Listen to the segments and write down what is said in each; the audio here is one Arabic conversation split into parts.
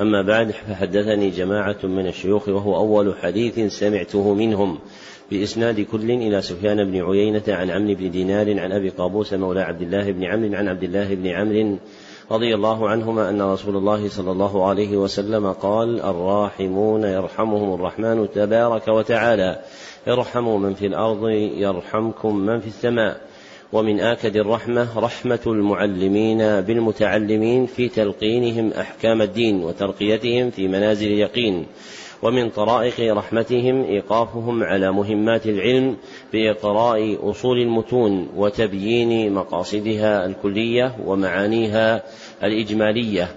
أما بعد فحدثني جماعة من الشيوخ وهو أول حديث سمعته منهم. بإسناد كل إلى سفيان بن عيينة عن عمرو بن دينار عن أبي قابوس مولى عبد الله بن عمرو عن عبد الله بن عمرو رضي الله عنهما أن رسول الله صلى الله عليه وسلم قال الراحمون يرحمهم الرحمن تبارك وتعالى. ارحموا من في الأرض يرحمكم من في السماء. ومن آكد الرحمة رحمة المعلمين بالمتعلمين في تلقينهم أحكام الدين وترقيتهم في منازل اليقين ومن طرائق رحمتهم إيقافهم على مهمات العلم بإقراء أصول المتون وتبيين مقاصدها الكلية ومعانيها الإجمالية.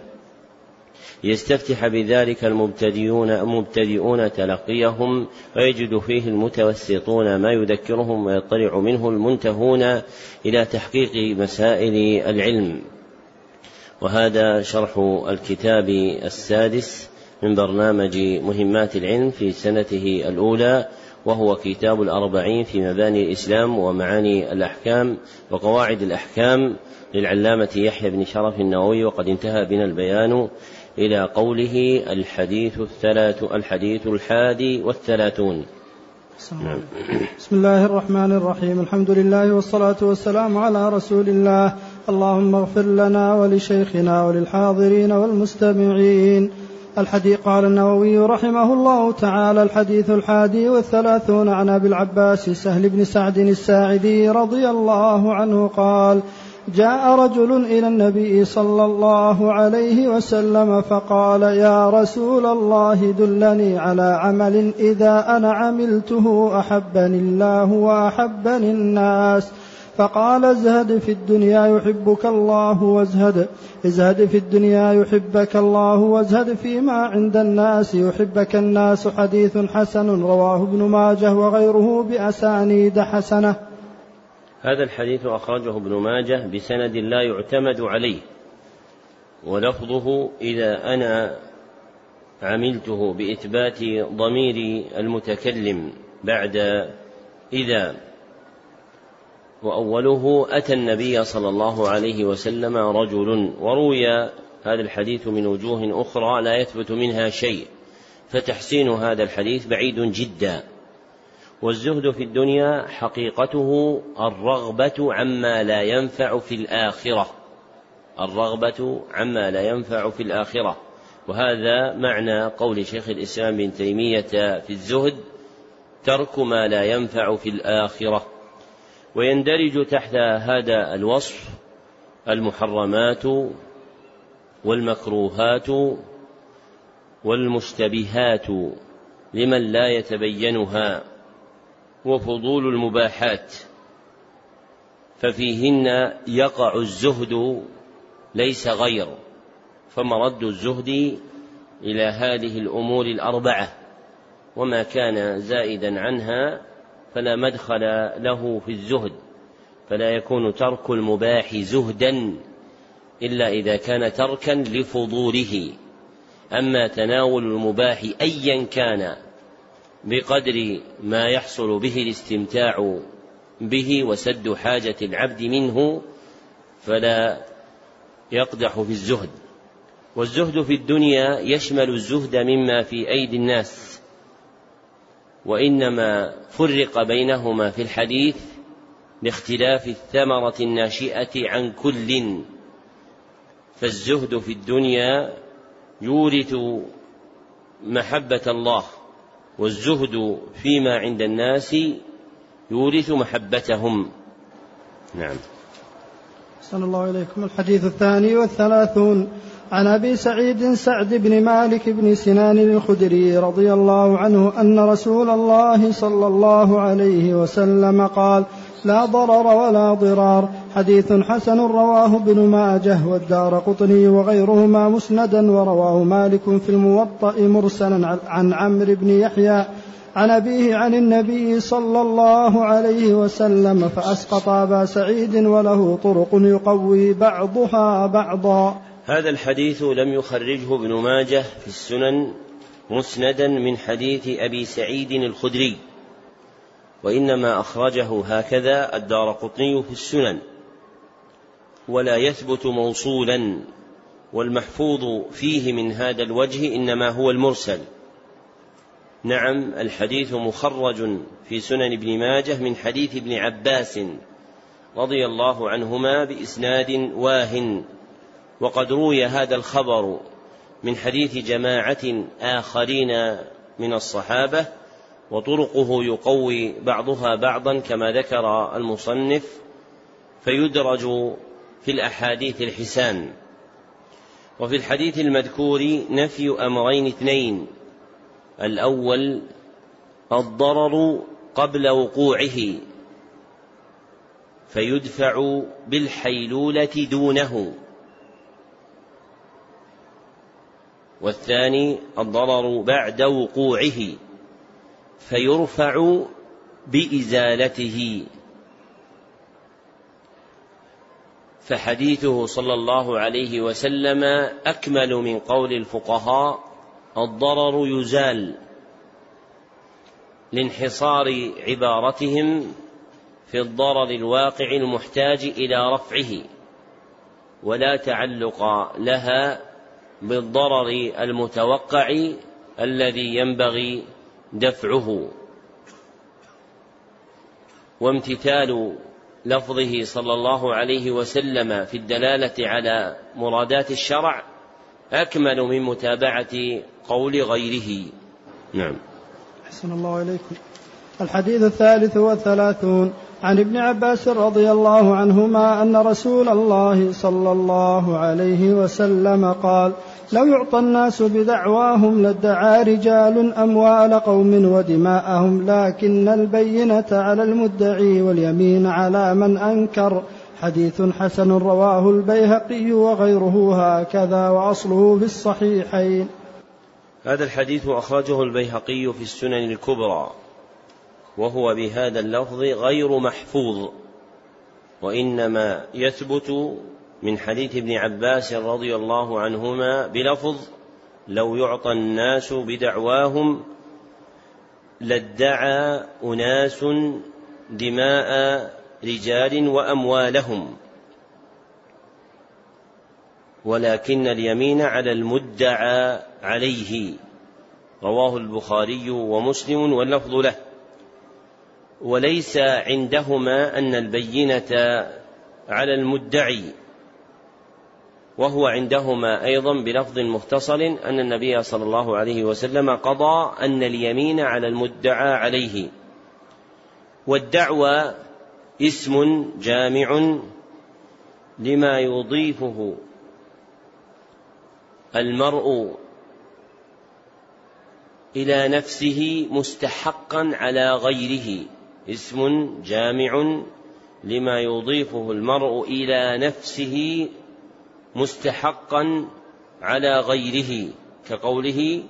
يستفتح بذلك المبتدئون مبتدئون تلقيهم ويجد فيه المتوسطون ما يذكرهم ويطلع منه المنتهون إلى تحقيق مسائل العلم. وهذا شرح الكتاب السادس من برنامج مهمات العلم في سنته الأولى وهو كتاب الأربعين في مباني الإسلام ومعاني الأحكام وقواعد الأحكام للعلامة يحيى بن شرف النووي وقد انتهى بنا البيان. إلى قوله الحديث الثلاث الحديث الحادي والثلاثون. نعم. بسم الله الرحمن الرحيم. الحمد لله والصلاة والسلام على رسول الله. اللهم اغفر لنا ولشيخنا وللحاضرين والمستمعين. الحديث قال النووي رحمه الله تعالى الحديث الحادي والثلاثون عن أبي العباس سهل بن سعد الساعدي رضي الله عنه قال جاء رجل إلى النبي صلى الله عليه وسلم فقال يا رسول الله دلني على عمل إذا أنا عملته أحبني الله وأحبني الناس. فقال ازهد في الدنيا يحبك الله وازهد ازهد في الدنيا يحبك الله وازهد فيما عند الناس يحبك الناس حديث حسن رواه ابن ماجه وغيره بأسانيد حسنة. هذا الحديث أخرجه ابن ماجه بسند لا يعتمد عليه ولفظه إذا أنا عملته بإثبات ضمير المتكلم بعد إذا وأوله أتى النبي صلى الله عليه وسلم رجل وروي هذا الحديث من وجوه أخرى لا يثبت منها شيء فتحسين هذا الحديث بعيد جدا. والزهد في الدنيا حقيقته الرغبة عما لا ينفع في الآخرة. الرغبة عما لا ينفع في الآخرة. وهذا معنى قول شيخ الإسلام بن تيمية في الزهد ترك ما لا ينفع في الآخرة. ويندرج تحت هذا الوصف المحرمات والمكروهات والمشتبهات لمن لا يتبينها. وفضول المباحات ففيهن يقع الزهد ليس غير فمرد الزهد إلى هذه الأمور الأربعة وما كان زائدا عنها فلا مدخل له في الزهد فلا يكون ترك المباح زهدا إلا إذا كان تركا لفضوله أما تناول المباح ايا كان بقدر ما يحصل به الاستمتاع به وسد حاجة العبد منه فلا يقدح في الزهد. والزهد في الدنيا يشمل الزهد مما في أيدي الناس وإنما فرق بينهما في الحديث لاختلاف الثمرة الناشئة عن كل. فالزهد في الدنيا يورث محبة الله. والزهد فيما عند الناس يورث محبتهم. نعم. أحسن الله إليكم. الحديث الثاني والثلاثون. عن أبي سعيد سعد بن مالك بن سنان الخدري رضي الله عنه أن رسول الله صلى الله عليه وسلم قال لا ضرر ولا ضرار. حديث حسن رواه ابن ماجه والدار قطني وغيرهما مسندا ورواه مالك في الموطأ مرسلا عن عمرو بن يحيى عن أبيه عن النبي صلى الله عليه وسلم فأسقط أبا سعيد وله طرق يقوي بعضها بعضا. هذا الحديث لم يخرجه ابن ماجه في السنن مسندا من حديث أبي سعيد الخدري. وإنما أخرجه هكذا الدار قطني في السنن ولا يثبت موصولا والمحفوظ فيه من هذا الوجه إنما هو المرسل. نعم الحديث مخرج في سنن ابن ماجه من حديث ابن عباس رضي الله عنهما بإسناد واه وقد روي هذا الخبر من حديث جماعة آخرين من الصحابة وطرقه يقوي بعضها بعضا كما ذكر المصنف فيدرج في الأحاديث الحسان. وفي الحديث المذكور نفي أمرين اثنين. الأول الضرر قبل وقوعه فيدفع بالحيلولة دونه. والثاني الضرر بعد وقوعه. فيرفع بإزالته. فحديثه صلى الله عليه وسلم أكمل من قول الفقهاء الضرر يزال لانحصار عبارتهم في الضرر الواقع المحتاج إلى رفعه ولا تعلق لها بالضرر المتوقع الذي ينبغي دفعه وامتثال لفظه صلى الله عليه وسلم في الدلالة على مرادات الشرع أكمل من متابعة قول غيره. نعم. أحسن الله إليكم. الحديث الثالث والثلاثون عن ابن عباس رضي الله عنهما أن رسول الله صلى الله عليه وسلم قال لو يعطى الناس بدعواهم لادعى رجال أموال قوم ودماءهم لكن البينة على المدعي واليمين على من أنكر. حديث حسن رواه البيهقي وغيره هكذا وأصله في الصحيحين. هذا الحديث أخرجه البيهقي في السنن الكبرى وهو بهذا اللفظ غير محفوظ وإنما يثبت من حديث ابن عباس رضي الله عنهما بلفظ لو يعطى الناس بدعواهم لادعى أناس دماء رجال وأموالهم. ولكن اليمين على المدعى عليه. رواه البخاري ومسلم واللفظ له. وليس عندهما أن البينة على المدعي. وهو عندهما أيضا بلفظ مختصر أن النبي صلى الله عليه وسلم قضى أن اليمين على المدعى عليه. والدعوى اسم جامع لما يضيفه المرء إلى نفسه مستحقا على غيره. اسم جامع لما يضيفه المرء إلى نفسه مستحقا على غيره كقوله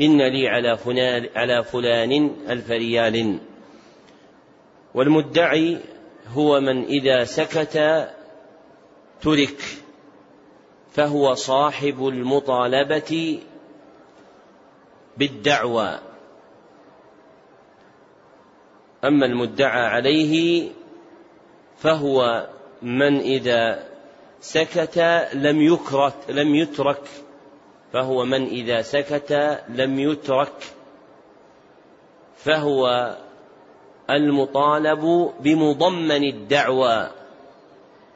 إن لي على فلان على فلان ألف ريال. والمدعي هو من إذا سكت ترك فهو صاحب المطالبة بالدعوى. أما المدعى عليه فهو من إذا سكت لم يكرت لم يترك. فهو من إذا سكت لم يترك. فهو المطالب بمضمن الدعوى.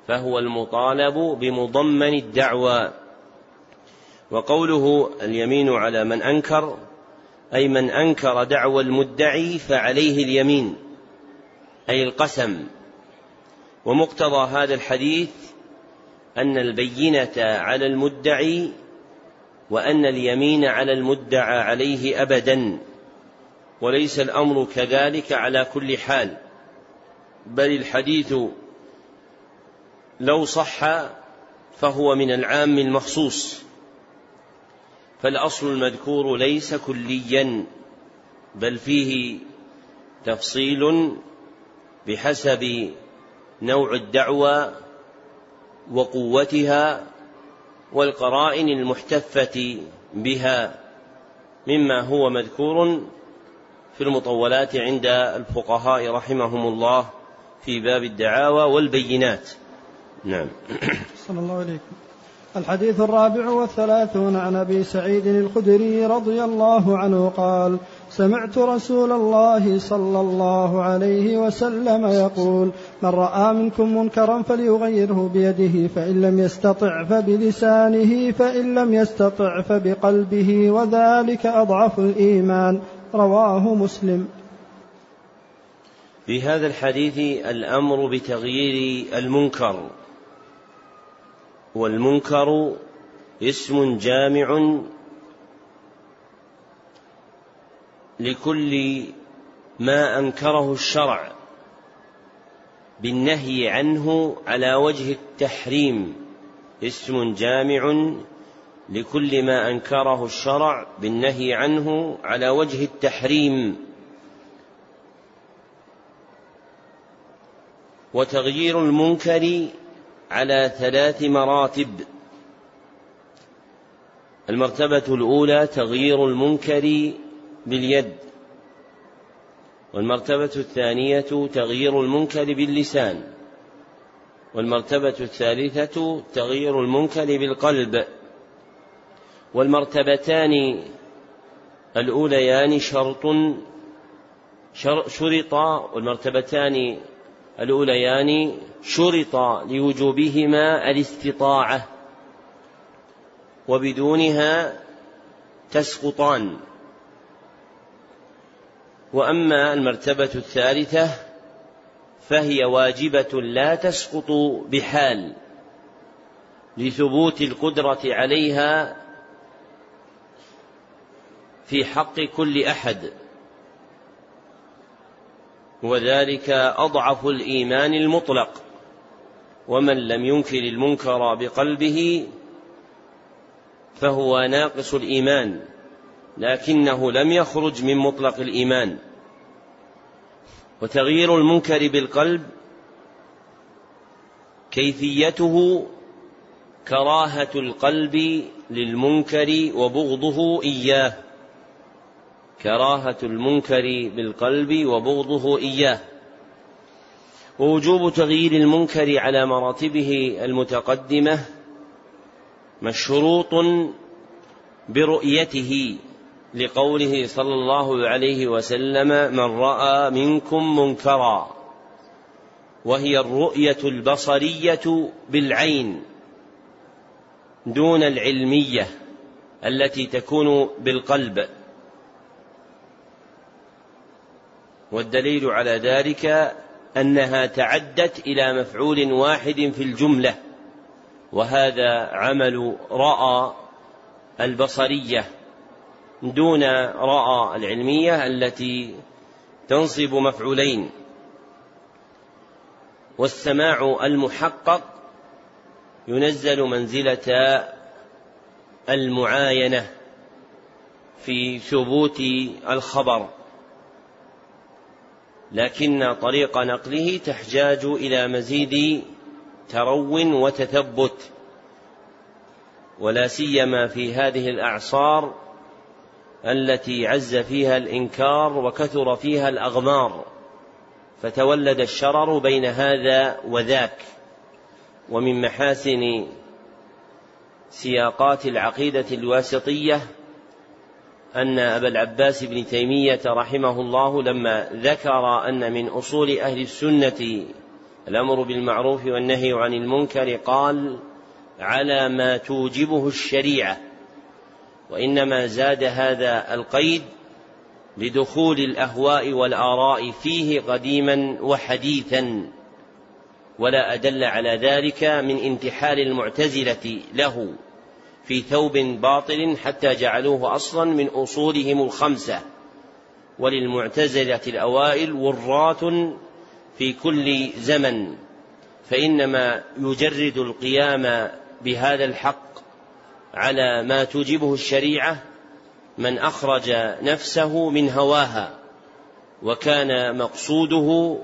فهو المطالب بمضمن الدعوى. وقوله اليمين على من أنكر أي من أنكر دعوى المدعي فعليه اليمين أي القسم. ومقتضى هذا الحديث أن البينة على المدعي وأن اليمين على المدعى عليه ابدا وليس الأمر كذلك على كل حال. بل الحديث لو صح فهو من العام المخصوص. فالأصل المذكور ليس كليا بل فيه تفصيل بحسب نوع الدعوى وقوتها والقرائن المحتفة بها مما هو مذكور في المطولات عند الفقهاء رحمهم الله في باب الدعاوى والبينات. نعم. صلى الله عليكم الحديث الرابع والثلاثون عن أبي سعيد الخدري رضي الله عنه قال سمعت رسول الله صلى الله عليه وسلم يقول من رأى منكم منكرا فليغيره بيده فإن لم يستطع فبلسانه فإن لم يستطع فبقلبه وذلك أضعف الإيمان. رواه مسلم. في هذا الحديث الأمر بتغيير المنكر والمنكر اسم جامع لكل ما أنكره الشرع بالنهي عنه على وجه التحريم. اسم جامع لكل ما أنكره الشرع بالنهي عنه على وجه التحريم. وتغيير المنكر على ثلاث مراتب. المرتبة الأولى تغيير المنكر باليد. والمرتبة الثانية تغيير المنكر باللسان. والمرتبة الثالثة تغيير المنكر بالقلب. والمرتبتان الأوليان شرط شرطا والمرتبتان الأوليان شرط لوجوبهما الاستطاعة. وبدونها تسقطان. وأما المرتبة الثالثة فهي واجبة لا تسقط بحال لثبوت القدرة عليها في حق كل أحد. وذلك أضعف الإيمان المطلق. ومن لم ينكر المنكر بقلبه فهو ناقص الإيمان. لكنه لم يخرج من مطلق الإيمان. وتغيير المنكر بالقلب كيفيته كراهة القلب للمنكر وبغضه إياه. كراهة المنكر بالقلب وبغضه إياه. ووجوب تغيير المنكر على مراتبه المتقدمة مشروط برؤيته. لقوله صلى الله عليه وسلم من رأى منكم منكرا وهي الرؤية البصرية بالعين دون العلمية التي تكون بالقلب. والدليل على ذلك أنها تعدت إلى مفعول واحد في الجملة وهذا عمل رأى البصرية. دون راى العلمية التي تنصب مفعولين. والسماع المحقق ينزل منزلة المعاينة في ثبوت الخبر. لكن طريق نقله تحتاج إلى مزيد ترو وتثبت ولا سيما في هذه الأعصار التي عز فيها الإنكار وكثر فيها الأغمار فتولد الشرر بين هذا وذاك ومن محاسن سياقات العقيدة الواسطية أن أبا العباس بن تيمية رحمه الله لما ذكر أن من أصول أهل السنة الأمر بالمعروف والنهي عن المنكر قال على ما توجبه الشريعة وإنما زاد هذا القيد لدخول الأهواء والآراء فيه قديما وحديثا ولا أدل على ذلك من انتحال المعتزلة له في ثوب باطل حتى جعلوه أصلا من أصولهم الخمسة وللمعتزلة الأوائل ورات في كل زمن فإنما يجرد القيام بهذا الحق على ما توجبه الشريعة من أخرج نفسه من هواها وكان مقصوده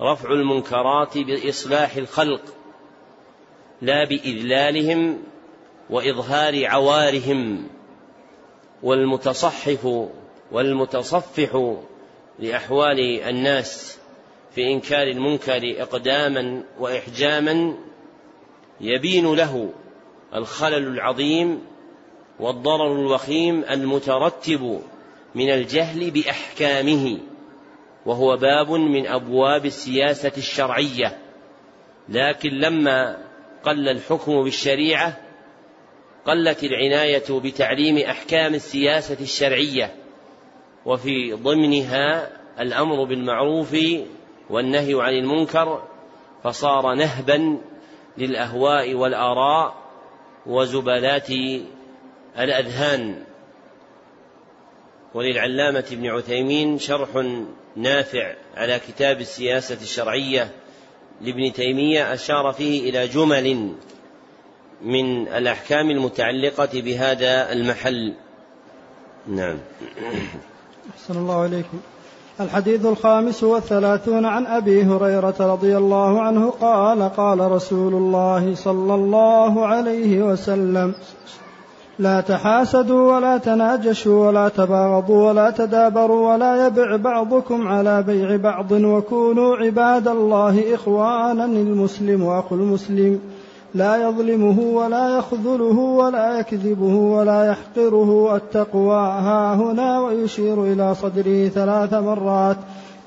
رفع المنكرات بإصلاح الخلق لا بإذلالهم وإظهار عوارهم والمتصحف والمتصفح لأحوال الناس في إنكار المنكر إقداما وإحجاما يبين له الخلل العظيم والضرر الوخيم المترتب من الجهل بأحكامه وهو باب من أبواب السياسة الشرعية. لكن لما قل الحكم بالشريعة قلت العناية بتعليم أحكام السياسة الشرعية وفي ضمنها الأمر بالمعروف والنهي عن المنكر فصار نهبا للأهواء والآراء وزبلات الأذهان. وللعلامة ابن عثيمين شرح نافع على كتاب السياسة الشرعية لابن تيمية أشار فيه إلى جمل من الأحكام المتعلقة بهذا المحل. نعم. أحسن الله عليكم. الحديث الخامس والثلاثون عن أبي هريرة رضي الله عنه قال قال رسول الله صلى الله عليه وسلم لا تحاسدوا ولا تناجشوا ولا تباغضوا ولا تدابروا ولا يبع بعضكم على بيع بعض وكونوا عباد الله إخوانا المسلم أخو المسلم. لا يظلمه ولا يخذله ولا يكذبه ولا يحقره التقوى. ها هنا ويشير إلى صدره ثلاث مرات.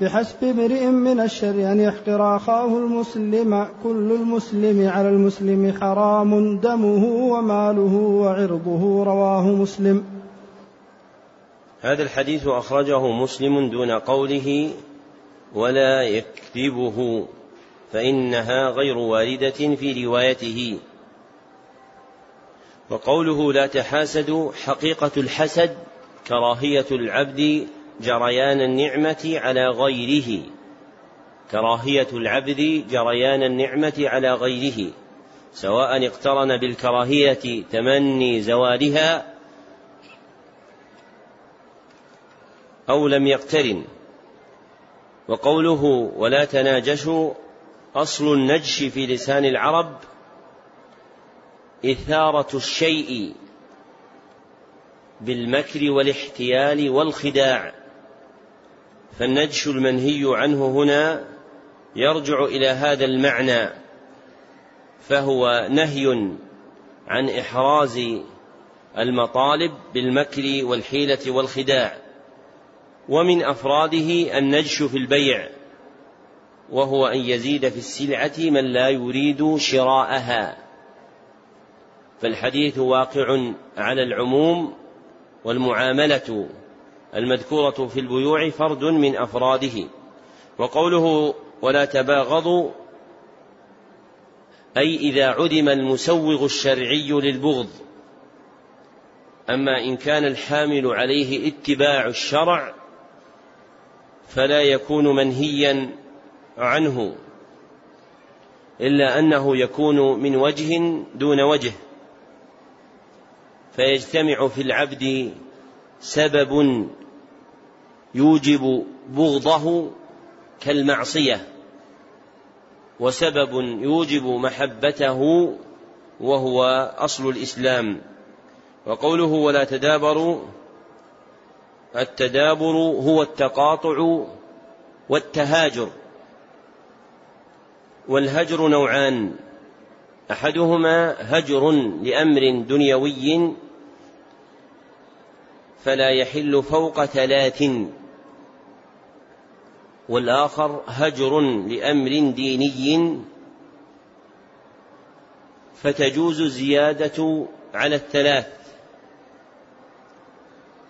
بحسب امرئ من الشر أن يحقر أخاه المسلم. كل المسلم على المسلم حرام دمه وماله وعرضه. رواه مسلم. هذا الحديث أخرجه مسلم دون قوله ولا يكذبه. فإنها غير واردة في روايته. وقوله لا تحاسدوا حقيقة الحسد كراهية العبد جريان النعمة على غيره. كراهية العبد جريان النعمة على غيره. سواء اقترن بالكراهية تمني زوالها أو لم يقترن. وقوله ولا تناجشوا أصل النجش في لسان العرب إثارة الشيء بالمكر والاحتيال والخداع. فالنجش المنهي عنه هنا يرجع إلى هذا المعنى فهو نهي عن إحراز المطالب بالمكر والحيلة والخداع. ومن أفراده النجش في البيع. وهو أن يزيد في السلعة من لا يريد شراءها. فالحديث واقع على العموم والمعاملة المذكورة في البيوع فرد من أفراده. وقوله ولا تباغضوا أي إذا عدم المسوغ الشرعي للبغض. أما إن كان الحامل عليه اتباع الشرع فلا يكون منهيا عنه إلا أنه يكون من وجه دون وجه فيجتمع في العبد سبب يوجب بغضه كالمعصية وسبب يوجب محبته وهو أصل الإسلام. وقوله ولا تدابروا التدابر هو التقاطع والتهاجر. والهجر نوعان. أحدهما هجر لأمر دنيوي فلا يحل فوق ثلاث. والآخر هجر لأمر ديني فتجوز الزياده على الثلاث.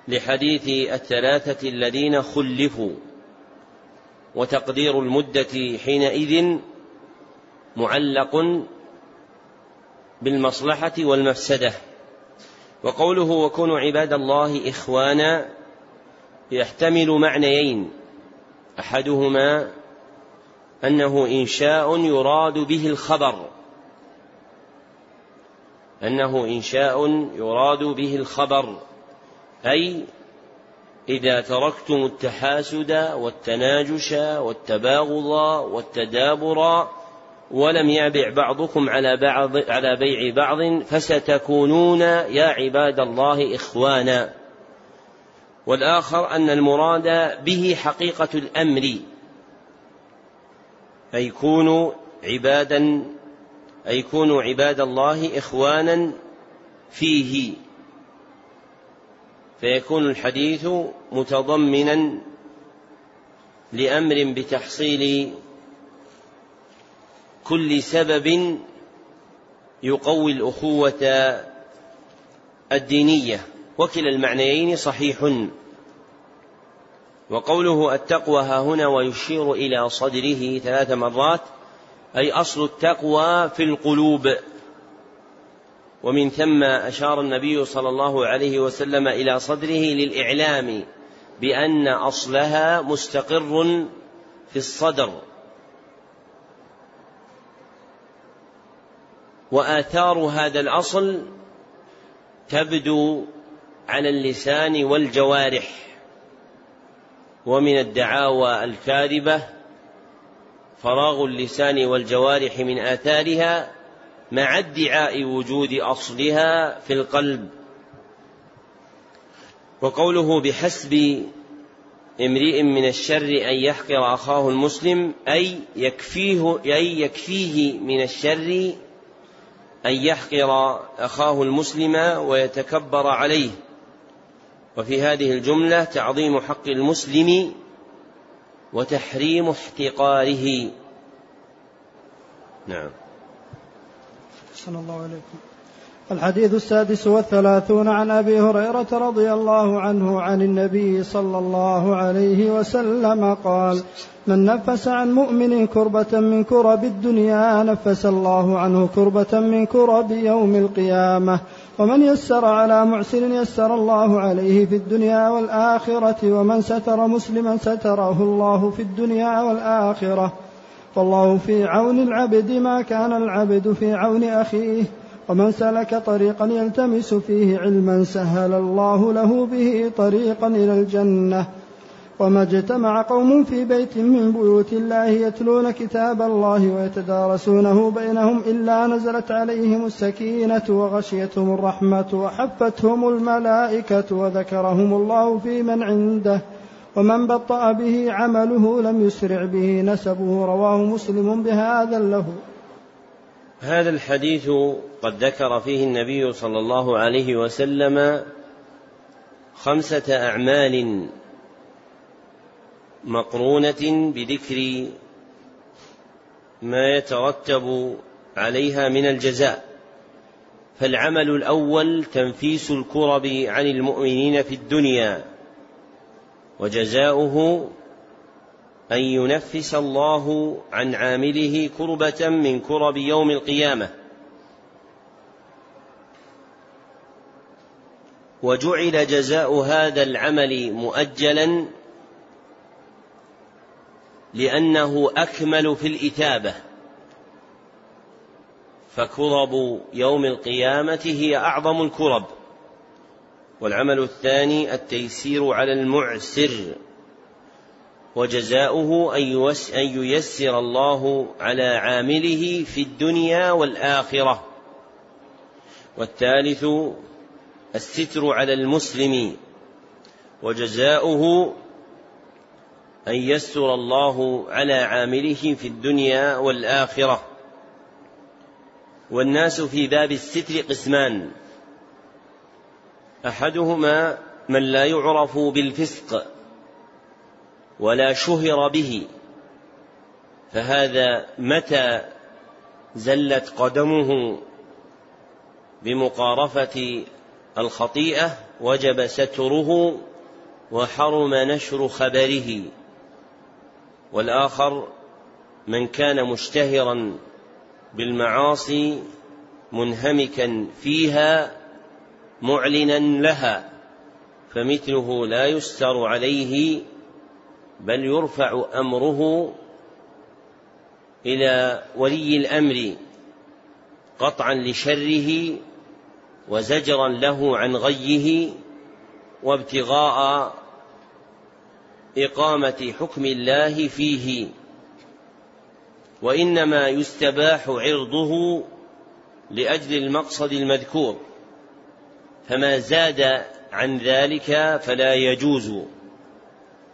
لحديث الثلاثة الذين خلفوا وتقدير المدة حينئذ معلق بالمصلحة والمفسدة. وقوله وكونوا عباد الله إخوانا يحتمل معنيين. أحدهما أنه إنشاء يراد به الخبر. أنه إنشاء يراد به الخبر. أي إذا تركتم التحاسد والتناجش والتباغض والتدابر ولم يبع بعضكم على بعض على بيع بعض فستكونون يا عباد الله إخوانا. والآخر أن المراد به حقيقة الأمر أي كونوا عبادا أي كونوا عباد الله إخوانا فيه. فيكون الحديث متضمنا لأمر بتحصيل كل سبب يقوي الأخوة الدينية. وكلا المعنيين صحيح وقوله التقوى ها هنا ويشير إلى صدره ثلاث مرات أي أصل التقوى في القلوب. ومن ثم أشار النبي صلى الله عليه وسلم إلى صدره للإعلام بأن أصلها مستقر في الصدر. وآثار هذا الأصل تبدو على اللسان والجوارح ومن الدعاوى الكاذبة فراغ اللسان والجوارح من آثارها مع ادعاء وجود أصلها في القلب. وقوله بحسب امرئ من الشر أن يحقر أخاه المسلم أي يكفيه أي يكفيه من الشر أن يحقر أخاه المسلم ويتكبر عليه. وفي هذه الجملة تعظيم حق المسلم وتحريم احتقاره. نعم. صلى الله عليكم. الحديث السادس والثلاثون عن أبي هريرة رضي الله عنه عن النبي صلى الله عليه وسلم قال من نفس عن مؤمن كربة من كرب الدنيا نفس الله عنه كربة من كرب يوم القيامة. ومن يسر على معسر يسر الله عليه في الدنيا والآخرة ومن ستر مسلما ستره الله في الدنيا والآخرة. والله في عون العبد ما كان العبد في عون أخيه ومن سلك طريقا يلتمس فيه علما سهل الله له به طريقا إلى الجنة. وما اجتمع قوم في بيت من بيوت الله يتلون كتاب الله ويتدارسونه بينهم إلا نزلت عليهم السكينة وغشيتهم الرحمة وحفتهم الملائكة وذكرهم الله في من عنده. ومن بطأ به عمله لم يسرع به نسبه رواه مسلم بهذا له هذا الحديث قد ذكر فيه النبي صلى الله عليه وسلم خمسة أعمال مقرونة بذكر ما يترتب عليها من الجزاء. فالعمل الأول تنفيس الكرب عن المؤمنين في الدنيا وجزاؤه أن ينفس الله عن عامله كربة من كرب يوم القيامة. وجعل جزاء هذا العمل مؤجلا لأنه أكمل في الإتابة فكرب يوم القيامة هي أعظم الكرب. والعمل الثاني التيسير على المعسر. وجزاؤه أن ييسر الله على عامله في الدنيا والآخرة. والثالث الستر على المسلم. وجزاؤه أن يستر الله على عامله في الدنيا والآخرة. والناس في باب الستر قسمان. أحدهما من لا يعرف بالفسق. ولا شهر به. فهذا متى زلت قدمه بمقارفة الخطيئة وجب ستره وحرم نشر خبره. والآخر من كان مشتهرا بالمعاصي منهمكا فيها معلنا لها فمثله لا يستر عليه بل يرفع أمره إلى ولي الأمر قطعا لشره وزجرا له عن غيه وابتغاء إقامة حكم الله فيه. وإنما يستباح عرضه لأجل المقصد المذكور. فما زاد عن ذلك فلا يجوز.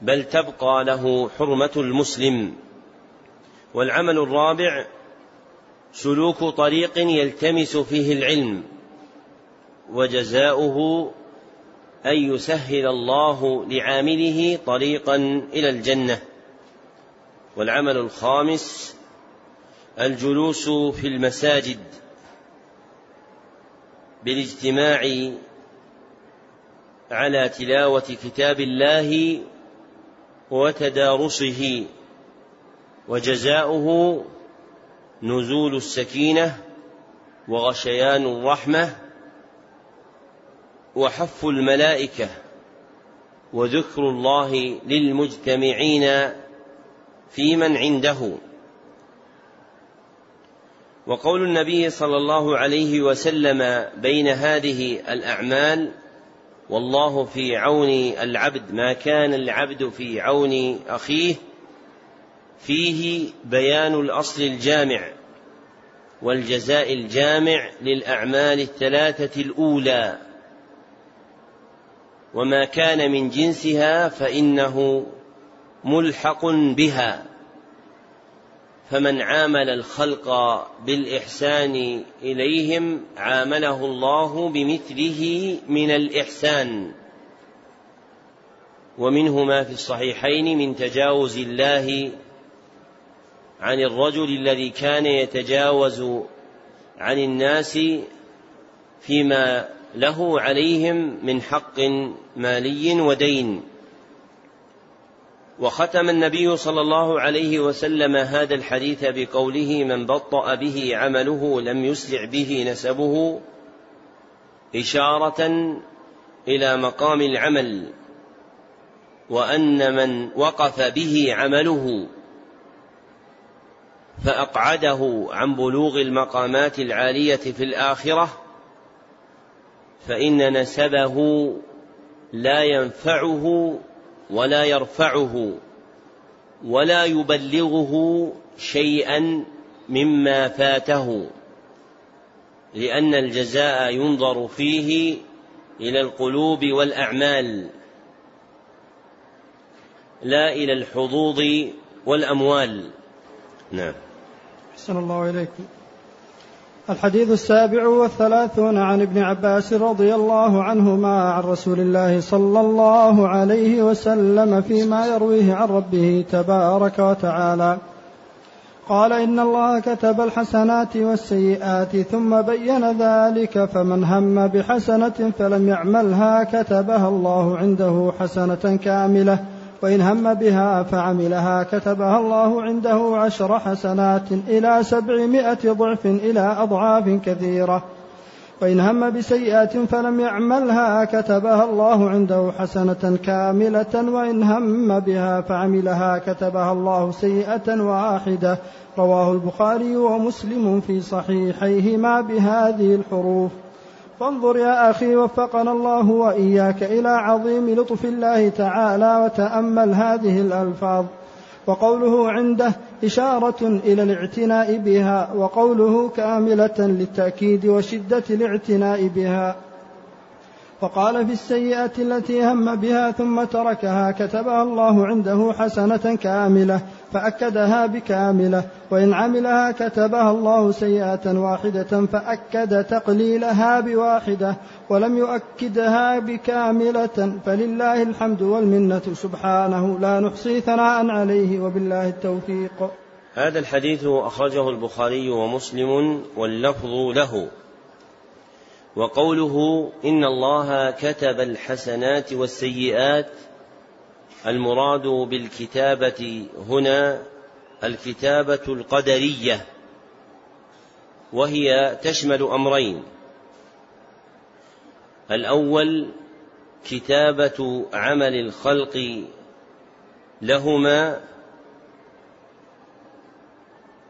بل تبقى له حرمة المسلم. والعمل الرابع سلوك طريق يلتمس فيه العلم وجزاؤه أن يسهل الله لعامله طريقا إلى الجنة. والعمل الخامس الجلوس في المساجد بالاجتماع على تلاوة كتاب الله وتدارسه وجزاؤه نزول السكينة وغشيان الرحمة وحف الملائكة وذكر الله للمجتمعين في من عنده. وقول النبي صلى الله عليه وسلم بين هذه الأعمال والله في عون العبد ما كان العبد في عون أخيه فيه بيان الأصل الجامع والجزاء الجامع للأعمال الثلاثة الأولى. وما كان من جنسها فإنه ملحق بها. فمن عامل الخلق بالإحسان إليهم عامله الله بمثله من الإحسان. ومنه ما في الصحيحين من تجاوز الله عن الرجل الذي كان يتجاوز عن الناس فيما له عليهم من حق مالي ودين. وختم النبي صلى الله عليه وسلم هذا الحديث بقوله من بطأ به عمله لم يسرع به نسبه إشارة إلى مقام العمل وأن من وقف به عمله فأقعده عن بلوغ المقامات العالية في الآخرة فإن نسبه لا ينفعه ولا يرفعه ولا يبلغه شيئا مما فاته لأن الجزاء ينظر فيه إلى القلوب والأعمال لا إلى الحظوظ والأموال. نعم. أحسن الله إليكم. الحديث السابع والثلاثون عن ابن عباس رضي الله عنهما عن رسول الله صلى الله عليه وسلم فيما يرويه عن ربه تبارك وتعالى. قال إن الله كتب الحسنات والسيئات ثم بين ذلك فمن هم بحسنة فلم يعملها كتبها الله عنده حسنة كاملة. وإن هم بها فعملها كتبها الله عنده عشر حسنات إلى سبعمائة ضعف إلى أضعاف كثيرة. وإن هم بسيئة فلم يعملها كتبها الله عنده حسنة كاملة وإن هم بها فعملها كتبها الله سيئة واحدة. رواه البخاري ومسلم في صحيحيهما بهذه الحروف. فانظر يا أخي وفقنا الله وإياك إلى عظيم لطف الله تعالى وتأمل هذه الألفاظ. وقوله عنده إشارة إلى الاعتناء بها وقوله كاملة للتأكيد وشدة الاعتناء بها. وقال في السيئة التي هم بها ثم تركها كتبها الله عنده حسنة كاملة فأكدها بكاملة وإن عملها كتبها الله سيئة واحدة فأكد تقليلها بواحدة ولم يؤكدها بكاملة فلله الحمد والمنة سبحانه لا نحصي ثناء عليه وبالله التوفيق. هذا الحديث أخرجه البخاري ومسلم واللفظ له. وقوله إن الله كتب الحسنات والسيئات المراد بالكتابة هنا الكتابة القدرية وهي تشمل أمرين. الأول كتابة عمل الخلق لهما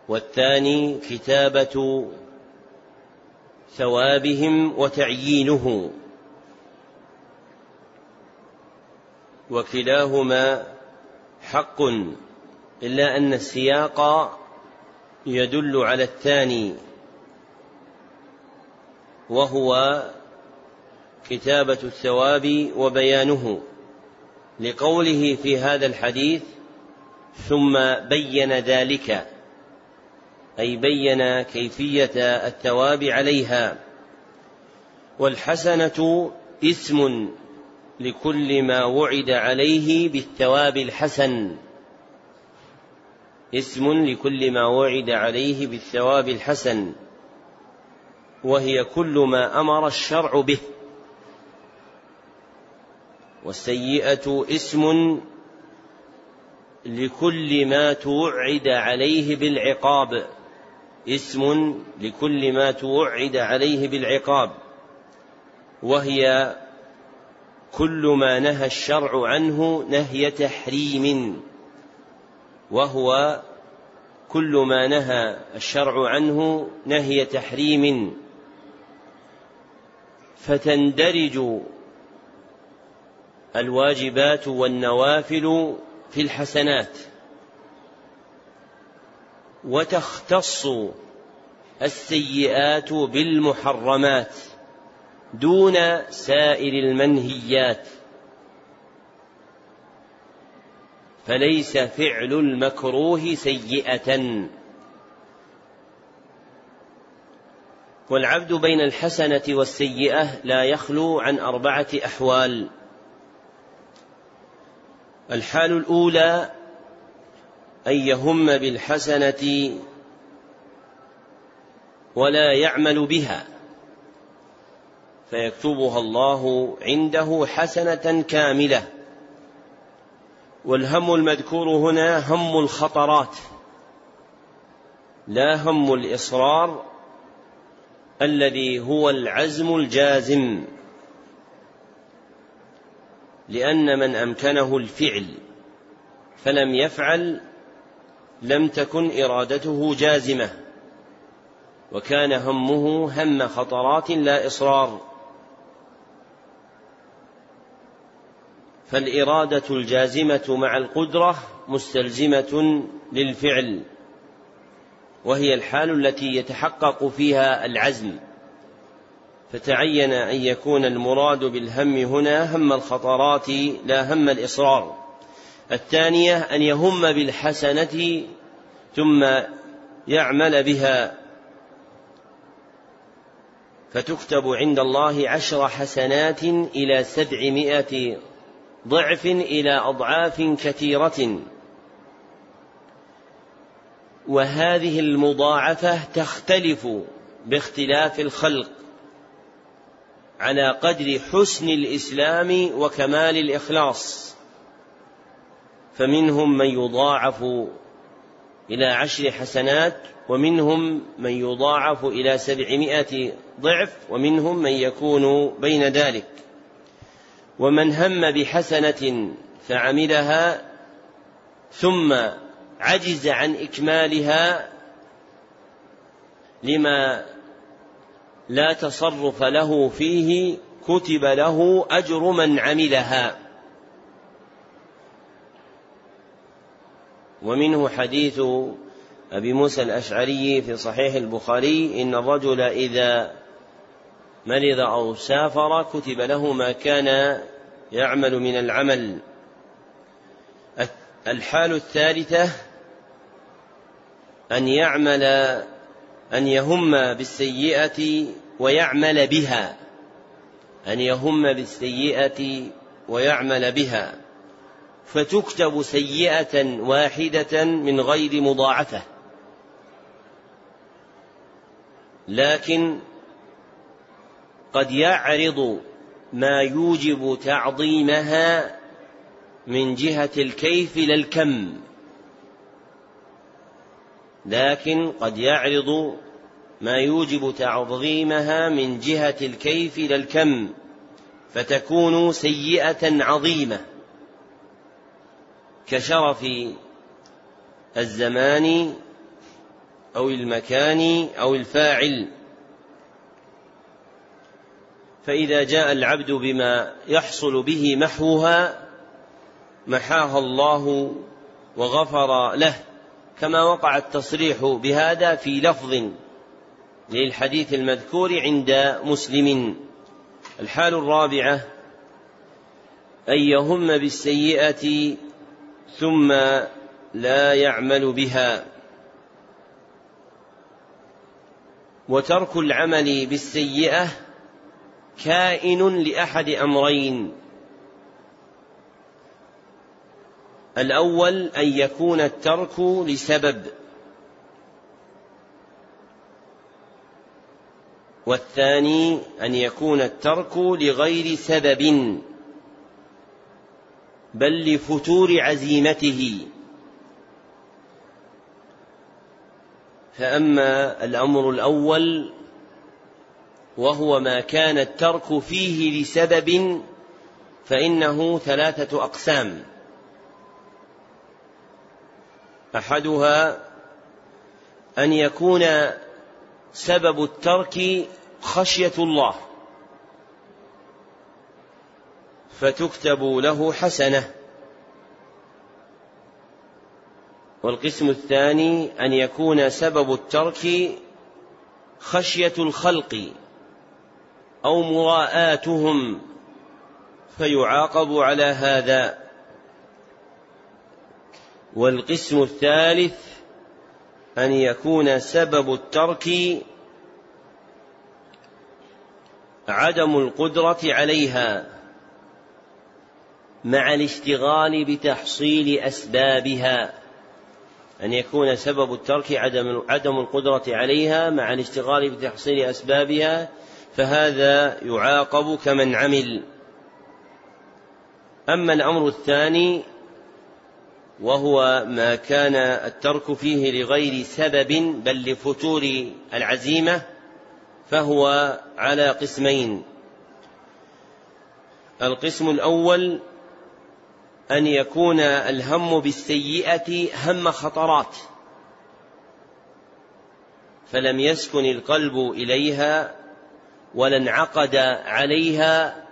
والثاني كتابة ثوابهم وتعيينه. وكلاهما حق إلا أن السياق يدل على الثاني وهو كتابة الثواب وبيانه. لقوله في هذا الحديث ثم بين ذلك أي بين كيفية الثواب عليها. والحسنة اسم لكل ما وعد عليه بالثواب الحسن. اسم لكل ما وعد عليه بالثواب الحسن. وهي كل ما أمر الشرع به. والسيئة اسم لكل ما توعد عليه بالعقاب. اسم لكل ما توعد عليه بالعقاب وهي كل ما نهى الشرع عنه نهي تحريم وهو كل ما نهى الشرع عنه نهي تحريم. فتندرج الواجبات والنوافل في الحسنات. وتختص السيئات بالمحرمات دون سائر المنهيات. فليس فعل المكروه سيئة. والعبد بين الحسنة والسيئة لا يخلو عن أربعة أحوال. الحال الأولى أن يهم بالحسنة ولا يعمل بها فيكتبها الله عنده حسنة كاملة. والهم المذكور هنا هم الخطرات لا هم الإصرار الذي هو العزم الجازم. لأن من أمكنه الفعل فلم يفعل لم تكن إرادته جازمة وكان همه هم خطرات لا إصرار. فالإرادة الجازمة مع القدرة مستلزمة للفعل وهي الحال التي يتحقق فيها العزم. فتعين أن يكون المراد بالهم هنا هم الخطرات لا هم الإصرار. الثانية أن يهم بالحسنة ثم يعمل بها. فتكتب عند الله عشر حسنات إلى سبعمائة ضعف إلى أضعاف كثيرة. وهذه المضاعفة تختلف باختلاف الخلق على قدر حسن الإسلام وكمال الإخلاص. فمنهم من يضاعف إلى عشر حسنات ومنهم من يضاعف إلى سبعمائة ضعف ومنهم من يكون بين ذلك. ومن هم بحسنة فعملها ثم عجز عن إكمالها لما لا تصرف له فيه كتب له أجر من عملها. ومنه حديث أبي موسى الأشعري في صحيح البخاري إن الرجل إذا مرض أو سافر كتب له ما كان يعمل من العمل. الحال الثالثة أن يعمل أن يهم بالسيئة ويعمل بها. أن يهم بالسيئة ويعمل بها. فتكتب سيئة واحدة من غير مضاعفة. لكن قد يعرض ما يوجب تعظيمها من جهة الكيف لا الكم. لكن قد يعرض ما يوجب تعظيمها من جهة الكيف لا الكم فتكون سيئة عظيمة. كشرف الزمان أو المكان أو الفاعل. فإذا جاء العبد بما يحصل به محوها محاها الله وغفر له. كما وقع التصريح بهذا في لفظ للحديث المذكور عند مسلم. الحال الرابعة أن يهم بالسيئة ثم لا يعمل بها. وترك العمل بالسيئة كائن لأحد أمرين. الأول أن يكون الترك لسبب والثاني أن يكون الترك لغير سبب. بل لفتور عزيمته. فأما الأمر الأول وهو ما كان الترك فيه لسبب فإنه ثلاثة أقسام. أحدها أن يكون سبب الترك خشية الله. فتكتب له حسنة. والقسم الثاني أن يكون سبب الترك خشية الخلق أو مراءاتهم فيعاقب على هذا. والقسم الثالث أن يكون سبب الترك عدم القدرة عليها. مع الاشتغال بتحصيل أسبابها أن يكون سبب الترك عدم عدم القدرة عليها مع الاشتغال بتحصيل أسبابها فهذا يعاقب كمن عمل. أما الأمر الثاني وهو ما كان الترك فيه لغير سبب بل لفتور العزيمة فهو على قسمين. القسم الأول أن يكون الهم بالسيئة هم خطرات. فلم يسكن القلب إليها ولا انعقد عليها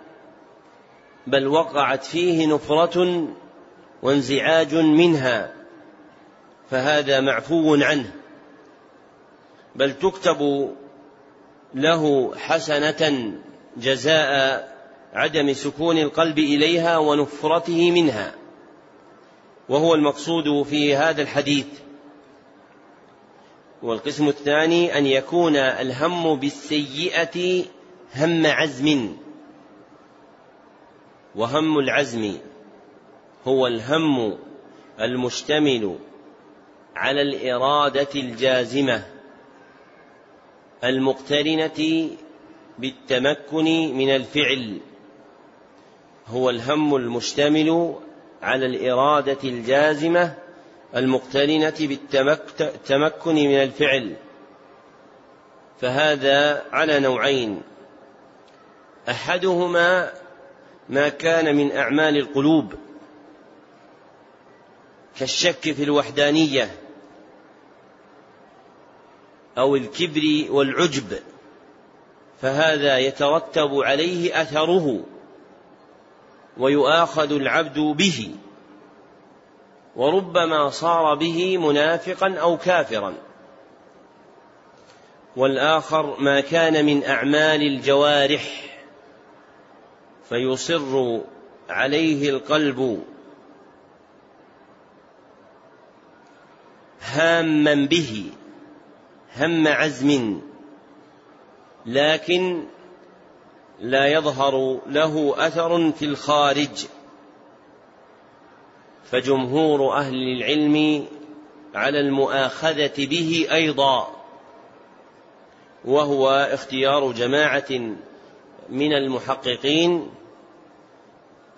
بل وقعت فيه نفرة وانزعاج منها فهذا معفو عنه. بل تكتب له حسنة جزاء عدم سكون القلب إليها ونفرته منها. وهو المقصود في هذا الحديث. والقسم الثاني أن يكون الهم بالسيئة هم عزم. وهم العزم هو الهم المشتمل على الإرادة الجازمة المقترنة بالتمكن من الفعل. هو الهم المشتمل على الإرادة الجازمة المقترنة بالتمكن من الفعل. فهذا على نوعين. أحدهما ما كان من أعمال القلوب. كالشك في الوحدانية. أو الكبر والعجب. فهذا يترتب عليه أثره. ويؤاخذ العبد به وربما صار به منافقا أو كافرا. والآخر ما كان من أعمال الجوارح فيصر عليه القلب هاما به هم عزم لكن لا يظهر له أثر في الخارج. فجمهور أهل العلم على المؤاخذة به أيضا وهو اختيار جماعة من المحققين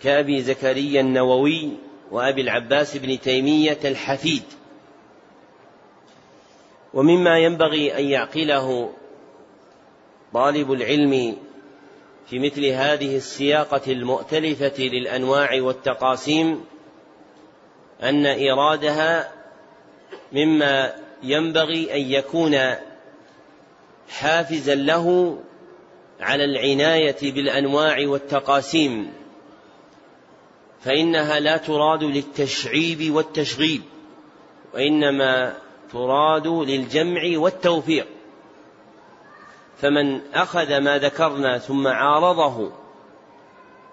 كأبي زكريا النووي وأبي العباس بن تيمية الحفيد. ومما ينبغي أن يعقله طالب العلم في مثل هذه السياقة المؤتلفة للأنواع والتقاسيم أن إيرادها مما ينبغي أن يكون حافزا له على العناية بالأنواع والتقاسيم فإنها لا تراد للتشعيب والتشغيب وإنما تراد للجمع والتوفيق. فمن أخذ ما ذكرنا ثم عارضه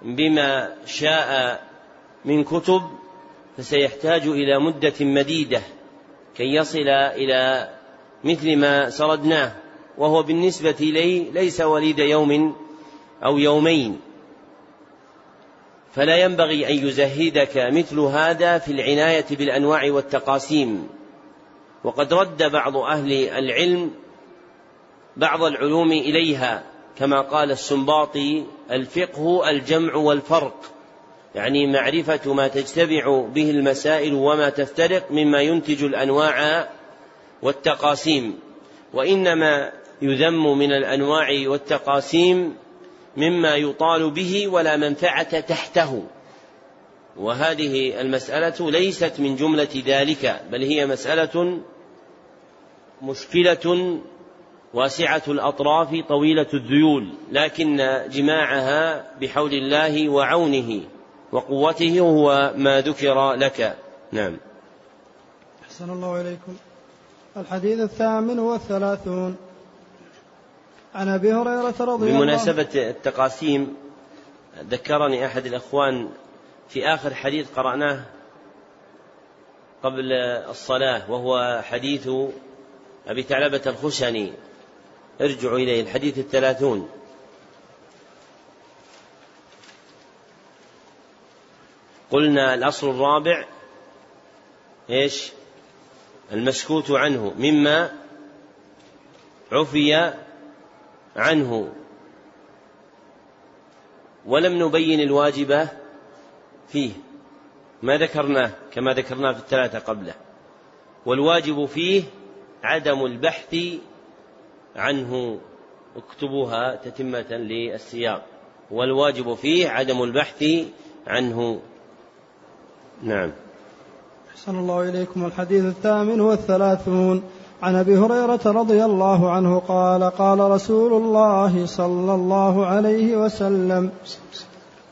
بما شاء من كتب فسيحتاج إلى مدة مديدة كي يصل إلى مثل ما سردناه وهو بالنسبة لي ليس وليد يوم أو يومين. فلا ينبغي أن يزهدك مثل هذا في العناية بالأنواع والتقاسيم. وقد رد بعض أهل العلم بعض العلوم إليها كما قال السنباطي الفقه الجمع والفرق. يعني معرفة ما تجتمع به المسائل وما تفترق مما ينتج الأنواع والتقاسيم. وإنما يذم من الأنواع والتقاسيم مما يطال به ولا منفعة تحته. وهذه المسألة ليست من جملة ذلك بل هي مسألة مشكلة واسعة الأطراف طويلة الذيول لكن جماعها بحول الله وعونه وقوته هو ما ذكر لك. نعم. أحسن الله إليكم. الحديث الثامن والثلاثون. عن أبي هريرة رضي الله بمناسبة التقاسيم ذكرني أحد الأخوان في آخر حديث قرأناه قبل الصلاة وهو حديث أبي ثعلبة الخشني. ارجعوا إليه الحديث الثلاثون. قلنا الأصل الرابع إيش؟ المسكوت عنه مما عفي عنه. ولم نبين الواجب فيه ما ذكرناه كما ذكرناه في الثلاثة قبله. والواجب فيه عدم البحث عنه اكتبوها تتمة للسياق. والواجب فيه عدم البحث عنه. نعم. أحسن الله إليكم. الحديث الثامن والثلاثون. عن أبي هريرة رضي الله عنه قال قال رسول الله صلى الله عليه وسلم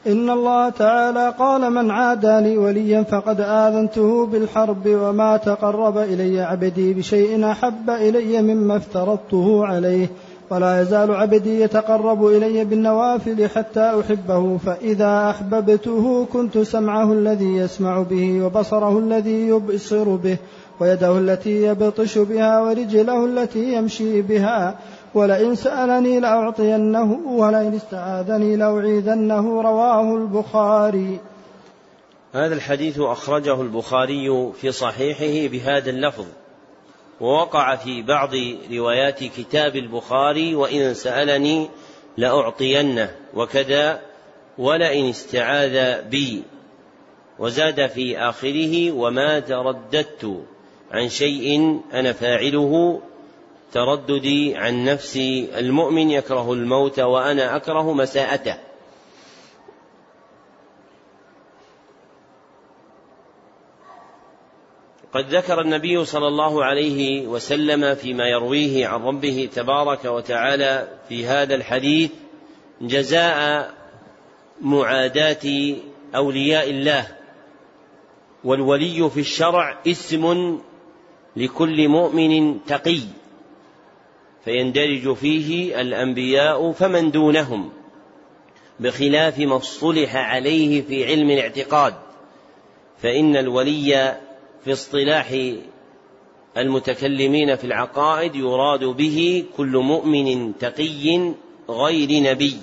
إن الله تعالى قال من عادى لي وليا فقد آذنته بالحرب وما تقرب إلي عبدي بشيء أحب إلي مما افترضته عليه ولا يزال عبدي يتقرب إلي بالنوافل حتى أحبه فإذا أحببته كنت سمعه الذي يسمع به وبصره الذي يبصر به ويده التي يبطش بها ورجله التي يمشي بها ولئن سألني لأعطينه ولئن استعاذني لأعيذنه رواه البخاري. هذا الحديث أخرجه البخاري في صحيحه بهذا اللفظ ووقع في بعض روايات كتاب البخاري وإن سألني لأعطينه وكذا ولئن استعاذ بي وزاد في آخره وما ترددت عن شيء أنا فاعله ترددي عن نفس المؤمن يكره الموت وأنا أكره مساءته. قد ذكر النبي صلى الله عليه وسلم فيما يرويه عن ربه تبارك وتعالى في هذا الحديث جزاء معاداة أولياء الله. والولي في الشرع اسم لكل مؤمن تقي. فيندرج فيه الأنبياء فمن دونهم بخلاف ما اصطلح عليه في علم الاعتقاد فإن الولي في اصطلاح المتكلمين في العقائد يراد به كل مؤمن تقي غير نبي.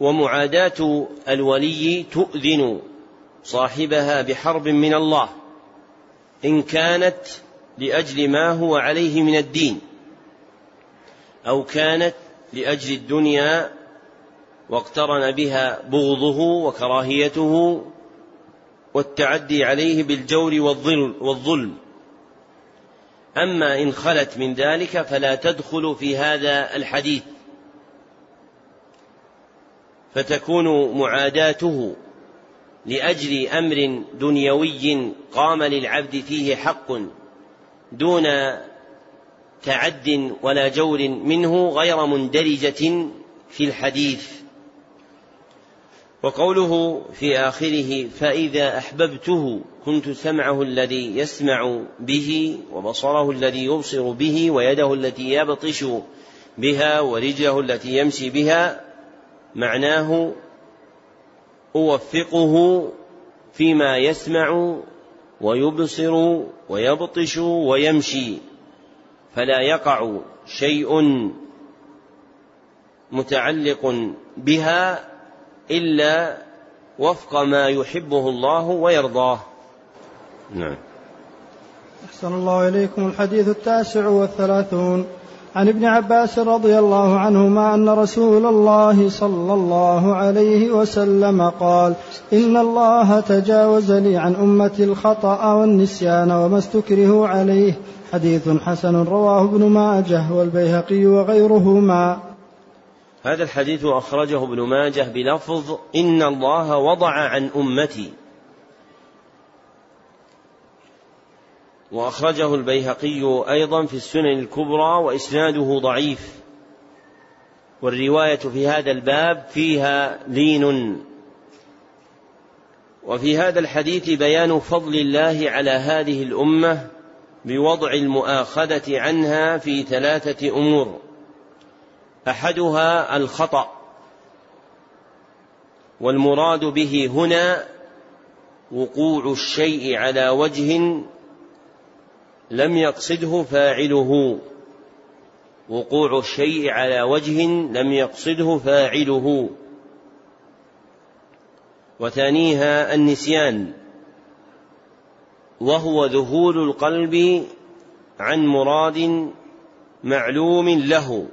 ومعاداة الولي تؤذن صاحبها بحرب من الله إن كانت لأجل ما هو عليه من الدين أو كانت لأجل الدنيا واقترن بها بغضه وكراهيته والتعدي عليه بالجور والظلم. أما إن خلت من ذلك فلا تدخل في هذا الحديث. فتكون معاداته لأجل أمر دنيوي قام للعبد فيه حق. دون تعد ولا جور منه غير مندرجة في الحديث. وقوله في آخره فإذا أحببته كنت سمعه الذي يسمع به وبصره الذي يبصر به ويده التي يبطش بها ورجله التي يمشي بها معناه أوفقه فيما يسمع ويبصر ويبطش ويمشي فلا يقع شيء متعلق بها إلا وفق ما يحبه الله ويرضاه. نعم. أحسن الله إليكم. الحديث التاسع والثلاثون. عن ابن عباس رضي الله عنهما أن رسول الله صلى الله عليه وسلم قال إن الله تجاوز لي عن امتي الخطأ والنسيان وما استكرهوا عليه. حديث حسن رواه ابن ماجه والبيهقي وغيرهما. هذا الحديث أخرجه ابن ماجه بلفظ إن الله وضع عن أمتي. وأخرجه البيهقي أيضا في السنن الكبرى وإسناده ضعيف. والرواية في هذا الباب فيها لين. وفي هذا الحديث بيان فضل الله على هذه الأمة بوضع المؤاخذة عنها في ثلاثة أمور. أحدها الخطأ. والمراد به هنا وقوع الشيء على وجه لم يقصده فاعله. وقوع الشيء على وجه لم يقصده فاعله. وثانيها النسيان. وهو ذهول القلب عن مراد معلوم له.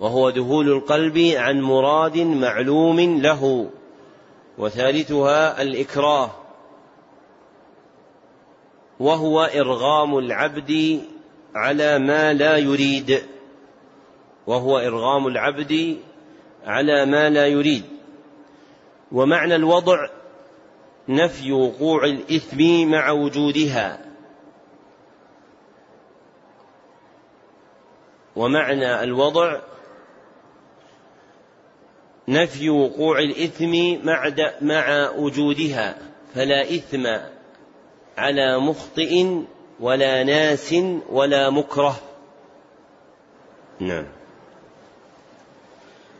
وهو ذهول القلب عن مراد معلوم له. وثالثها الإكراه. وهو إرغام العبد على ما لا يريد. وهو إرغام العبد على ما لا يريد. ومعنى الوضع نفي وقوع الإثم مع وجودها. ومعنى الوضع نفي وقوع الإثم مع وجودها. فلا إثم على مخطئ ولا ناس ولا مكره. نعم.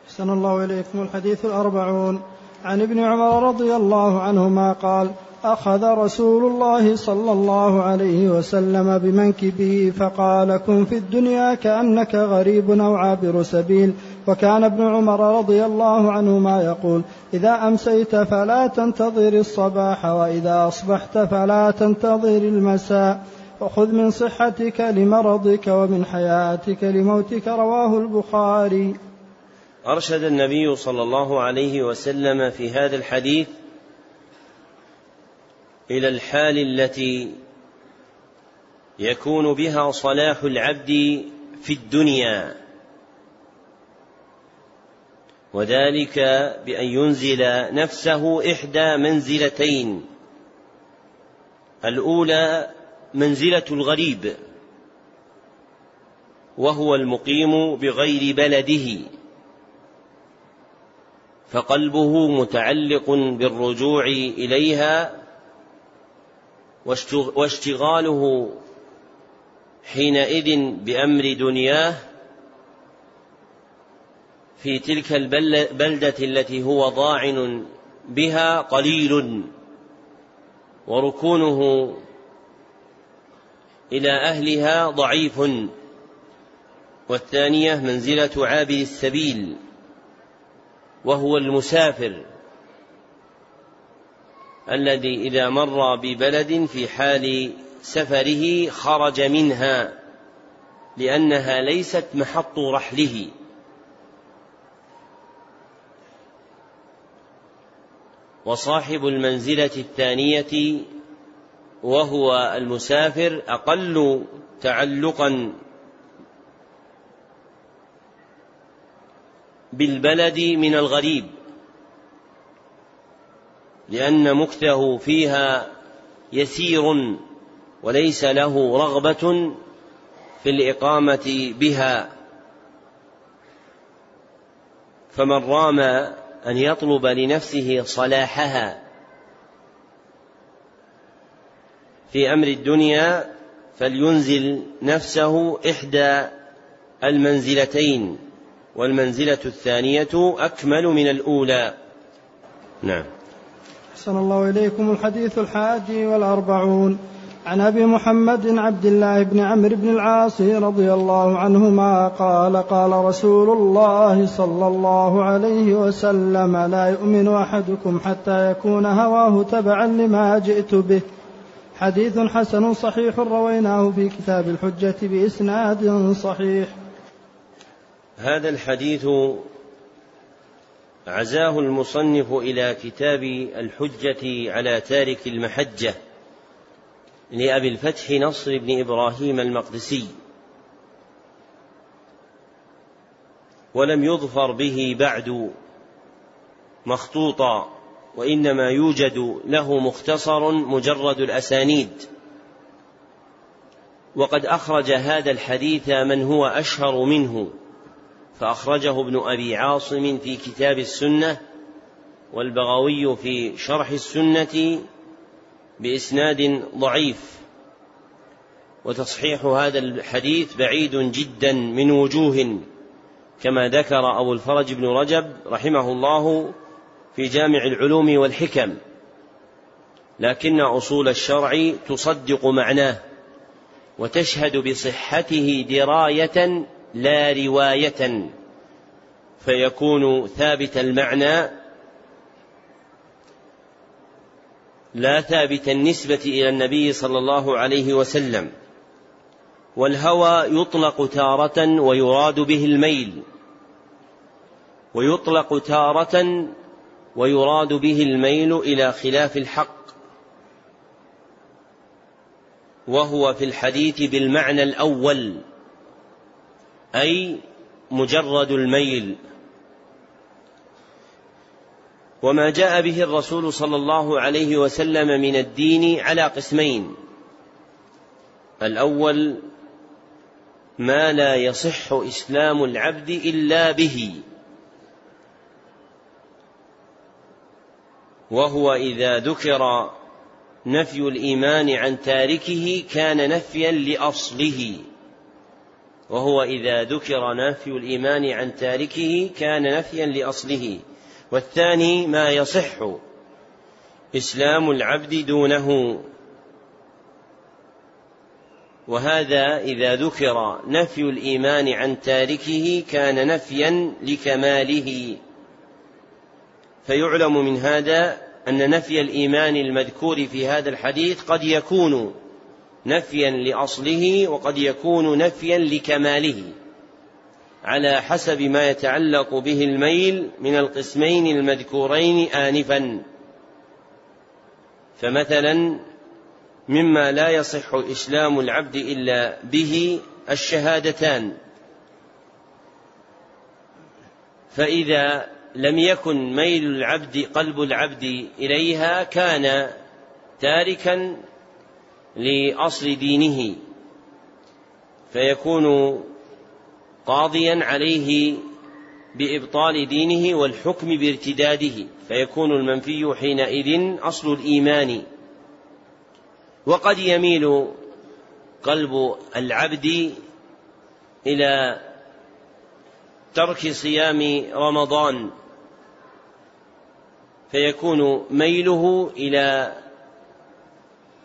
أحسن الله إليكم الحديث الأربعون. عن ابن عمر رضي الله عنهما قال أخذ رسول الله صلى الله عليه وسلم بمنكبه فقال كن في الدنيا كأنك غريب أو عابر سبيل. وكان ابن عمر رضي الله عنهما يقول إذا أمسيت فلا تنتظر الصباح وإذا أصبحت فلا تنتظر المساء وخذ من صحتك لمرضك ومن حياتك لموتك. رواه البخاري. أرشد النبي صلى الله عليه وسلم في هذا الحديث إلى الحال التي يكون بها صلاح العبد في الدنيا. وذلك بأن ينزل نفسه إحدى منزلتين. الأولى منزلة الغريب وهو المقيم بغير بلده. فقلبه متعلق بالرجوع إليها واشتغاله حينئذ بأمر دنياه في تلك البلدة التي هو ضاعن بها قليل وركونه إلى أهلها ضعيف. والثانية منزلة عابر السبيل وهو المسافر الذي إذا مر ببلد في حال سفره خرج منها لأنها ليست محط رحله. وصاحب المنزلة الثانية وهو المسافر أقل تعلقا بالبلد من الغريب لأن مكثه فيها يسير وليس له رغبة في الإقامة بها. فمن رام أن يطلب لنفسه صلاحها في أمر الدنيا فلينزل نفسه إحدى المنزلتين والمنزلة الثانية أكمل من الأولى. نعم. أحسن الله إليكم الحديث الحادي والأربعون. عن أبي محمد عبد الله بن عمرو بن العاص رضي الله عنهما قال قال رسول الله صلى الله عليه وسلم لا يؤمن أحدكم حتى يكون هواه تبعا لما جئت به. حديث حسن صحيح رويناه في كتاب الحجة بإسناد صحيح. هذا الحديث عزاه المصنف إلى كتاب الحجة على تارك المحجة. لأبي الفتح نصر بن إبراهيم المقدسي. ولم يظفر به بعد مخطوطا وإنما يوجد له مختصر مجرد الأسانيد. وقد أخرج هذا الحديث من هو أشهر منه فأخرجه ابن أبي عاصم في كتاب السنة والبغوي في شرح السنة بإسناد ضعيف. وتصحيح هذا الحديث بعيد جدا من وجوه كما ذكر أبو الفرج بن رجب رحمه الله في جامع العلوم والحكم. لكن أصول الشرع تصدق معناه وتشهد بصحته دراية لا رواية فيكون ثابت المعنى لا ثابت النسبة إلى النبي صلى الله عليه وسلم والهوى يطلق تارة ويراد به الميل ويطلق تارة ويراد به الميل إلى خلاف الحق وهو في الحديث بالمعنى الأول أي مجرد الميل. وما جاء به الرسول صلى الله عليه وسلم من الدين على قسمين. الأول ما لا يصح إسلام العبد إلا به. وهو إذا ذكر نفي الإيمان عن تاركه كان نفيا لأصله. وهو إذا ذكر نفي الإيمان عن تاركه كان نفيا لأصله. والثاني ما يصح إسلام العبد دونه. وهذا إذا ذكر نفي الإيمان عن تاركه كان نفيا لكماله. فيعلم من هذا أن نفي الإيمان المذكور في هذا الحديث قد يكون نفيا لأصله وقد يكون نفيا لكماله. على حسب ما يتعلق به الميل من القسمين المذكورين آنفا. فمثلا مما لا يصح إسلام العبد إلا به الشهادتان. فإذا لم يكن ميل العبد قلب العبد إليها كان تاركا لأصل دينه. فيكون قاضيا عليه بإبطال دينه والحكم بارتداده فيكون المنفي حينئذ أصل الإيمان. وقد يميل قلب العبد إلى ترك صيام رمضان فيكون ميله إلى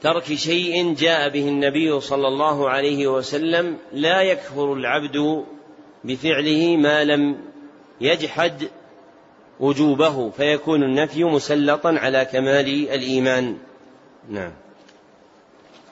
ترك شيء جاء به النبي صلى الله عليه وسلم لا يكفر العبد بفعله ما لم يجحد وجوبه فيكون النفي مسلطا على كمال الإيمان. نعم.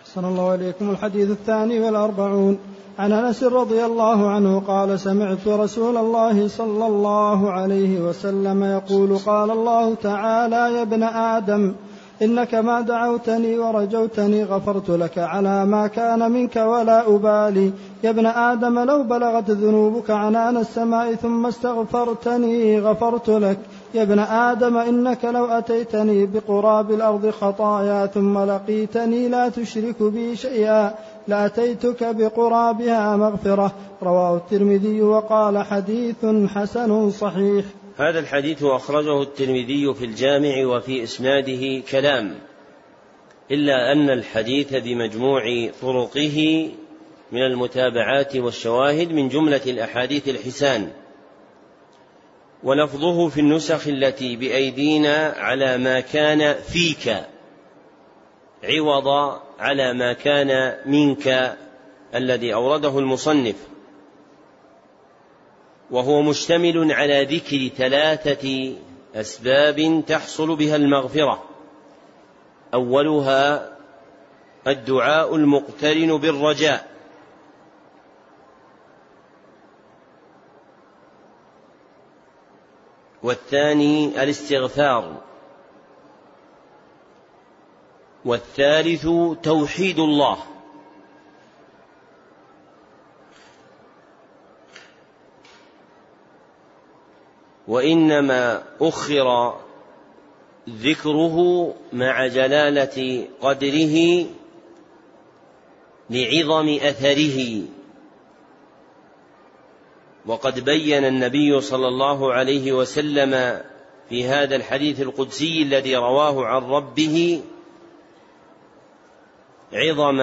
أحسن الله إليكم. الحديث الثاني والأربعون. عن أنس رضي الله عنه قال سمعت رسول الله صلى الله عليه وسلم يقول قال الله تعالى يا ابن آدم إنك ما دعوتني ورجوتني غفرت لك على ما كان منك ولا أبالي. يا ابن آدم لو بلغت ذنوبك عنان السماء ثم استغفرتني غفرت لك. يا ابن آدم إنك لو أتيتني بقراب الأرض خطايا ثم لقيتني لا تشرك بي شيئا. لأتيتك بقرابها مغفرة. رواه الترمذي وقال حديث حسن صحيح. هذا الحديث أخرجه الترمذي في الجامع وفي إسناده كلام إلا أن الحديث بمجموع طرقه من المتابعات والشواهد من جملة الأحاديث الحسان ولفظه في النسخ التي بأيدينا على ما كان فيك عوض على ما كان منك الذي أورده المصنف. وهو مشتمل على ذكر ثلاثة أسباب تحصل بها المغفرة. أولها الدعاء المقترن بالرجاء. والثاني الاستغفار. والثالث توحيد الله. وإنما أخر ذكره مع جلالة قدره لعظم أثره. وقد بين النبي صلى الله عليه وسلم في هذا الحديث القدسي الذي رواه عن ربه عظم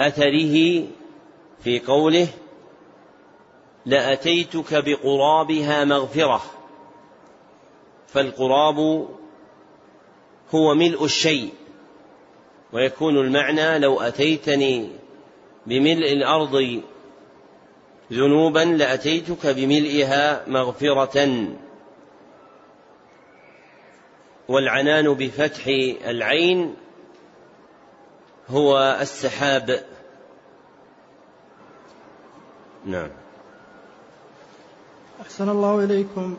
أثره في قوله لأتيتك بقرابها مغفرة. فالقراب هو ملء الشيء ويكون المعنى لو أتيتني بملء الأرض ذنوبا لأتيتك بملئها مغفرة. والعنان بفتح العين هو السحاب. نعم. أحسن الله إليكم.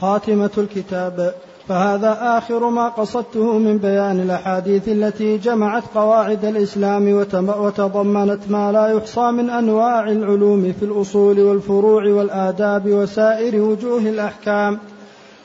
خاتمة الكتاب. فهذا آخر ما قصدته من بيان الأحاديث التي جمعت قواعد الإسلام وتضمنت ما لا يحصى من أنواع العلوم في الأصول والفروع والآداب وسائر وجوه الأحكام.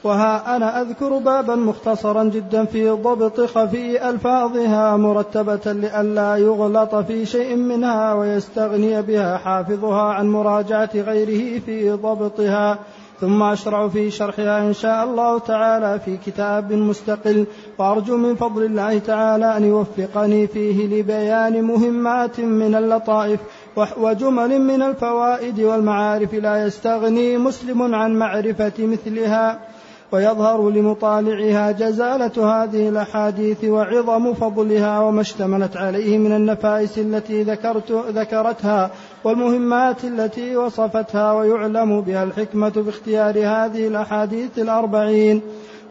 وها أنا أذكر بابا مختصرا جدا في ضبط خفي ألفاظها مرتبة لئلا يغلط في شيء منها ويستغني بها حافظها عن مراجعة غيره في ضبطها. ثم أشرع في شرحها إن شاء الله تعالى في كتاب مستقل. وأرجو من فضل الله تعالى أن يوفقني فيه لبيان مهمات من اللطائف وجمل من الفوائد والمعارف لا يستغني مسلم عن معرفة مثلها. ويظهر لمطالعها جزالة هذه الأحاديث وعظم فضلها وما اشتملت عليه من النفائس التي ذكرت ذكرتها والمهمات التي وصفتها ويعلم بها الحكمة باختيار هذه الأحاديث الأربعين.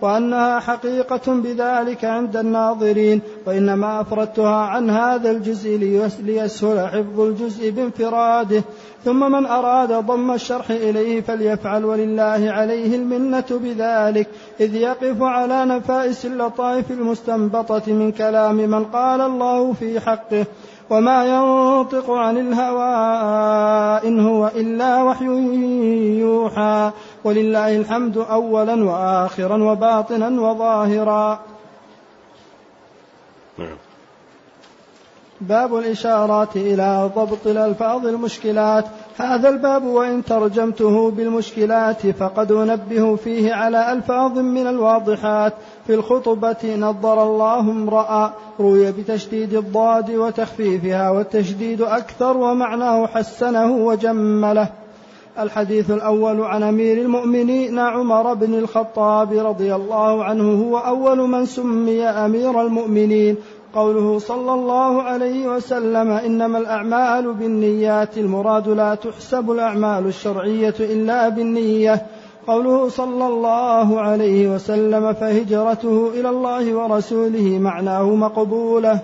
وأنها حقيقة بذلك عند الناظرين وإنما أفردتها عن هذا الجزء ليسهل حفظ الجزء بانفراده. ثم من أراد ضم الشرح إليه فليفعل ولله عليه المنة بذلك إذ يقف على نفائس اللطائف المستنبطة من كلام من قال الله في حقه. وما ينطق عن الهوى إن هو إلا وحي يوحى ولله الحمد أولا وآخرا وباطنا وظاهرا نعم. باب الإشارات إلى ضبط الألفاظ المشكلات. هذا الباب وإن ترجمته بالمشكلات فقد أنبه فيه على ألفاظ من الواضحات. في الخطبة نظر الله امرأ روي بتشديد الضاد وتخفيفها والتشديد أكثر ومعناه حسنه وجمله. الحديث الأول عن أمير المؤمنين عمر بن الخطاب رضي الله عنه هو أول من سمي أمير المؤمنين. قوله صلى الله عليه وسلم إنما الأعمال بالنيات المراد لا تحسب الأعمال الشرعية إلا بالنية. قوله صلى الله عليه وسلم فهجرته إلى الله ورسوله معناه مقبولة.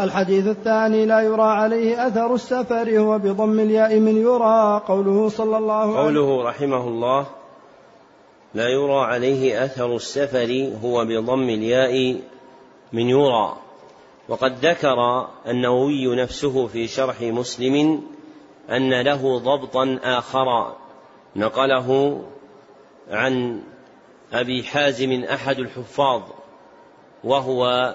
الحديث الثاني لا يرى عليه أثر السفر هو بضم الياء من يرى. قوله صلى الله عليه قوله رحمه الله لا يرى عليه أثر السفر هو بضم الياء من يرى وقد ذكر النووي نفسه في شرح مسلم أن له ضبطا آخر نقله عن أبي حازم أحد الحفاظ وهو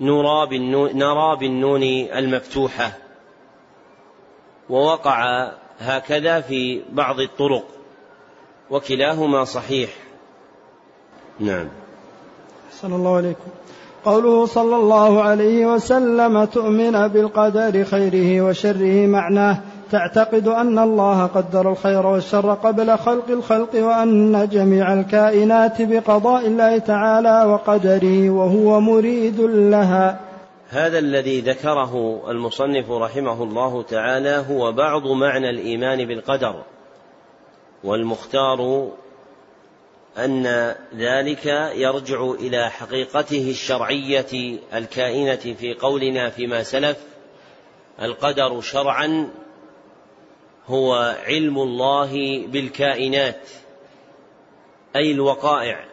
نرى بالنون, نرى بالنون المفتوحة. ووقع هكذا في بعض الطرق وكلاهما صحيح. نعم. أحسن الله عليكم. قوله صلى الله عليه وسلم تؤمن بالقدر خيره وشره معناه تعتقد أن الله قدر الخير والشر قبل خلق الخلق وأن جميع الكائنات بقضاء الله تعالى وقدره وهو مريد لها. هذا الذي ذكره المصنف رحمه الله تعالى هو بعض معنى الإيمان بالقدر والمختار أن ذلك يرجع إلى حقيقته الشرعية الكائنة في قولنا فيما سلف. القدر شرعا هو علم الله بالكائنات أي الوقائع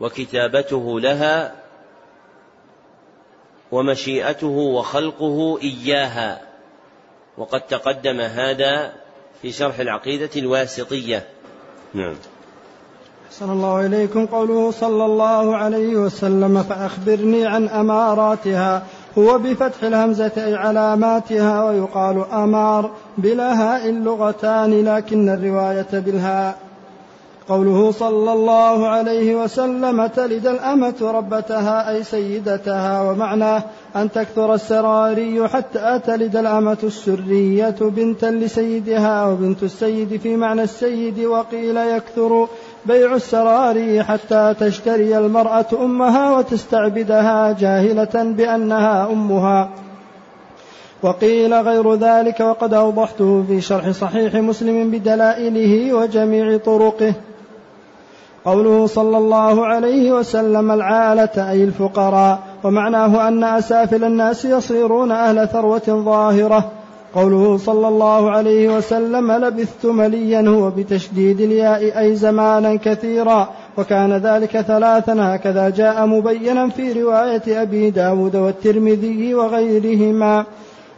وكتابته لها ومشيئته وخلقه إياها. وقد تقدم هذا في شرح العقيدة الواسطية. نعم. أحسن الله إليكم قوله صلى الله عليه وسلم فأخبرني عن أماراتها. هو بفتح الهمزة أي علاماتها ويقال أمار بلا هاء اللغتان لكن الرواية بالهاء. قوله صلى الله عليه وسلم تلد الأمة ربتها أي سيدتها ومعناه أن تكثر السراري حتى تلد الأمة السرية بنتا لسيدها وبنت السيد في معنى السيد وقيل يكثر بيع السراري حتى تشتري المرأة أمها وتستعبدها جاهلة بأنها أمها. وقيل غير ذلك وقد أوضحته في شرح صحيح مسلم بدلائله وجميع طرقه. قوله صلى الله عليه وسلم العالة أي الفقراء ومعناه أن أسافل الناس يصيرون أهل ثروة ظاهرة. قوله صلى الله عليه وسلم لبثت مليا هو بتشديد الياء أي زمانا كثيرا وكان ذلك ثلاثا هكذا جاء مبينا في رواية أبي داود والترمذي وغيرهما.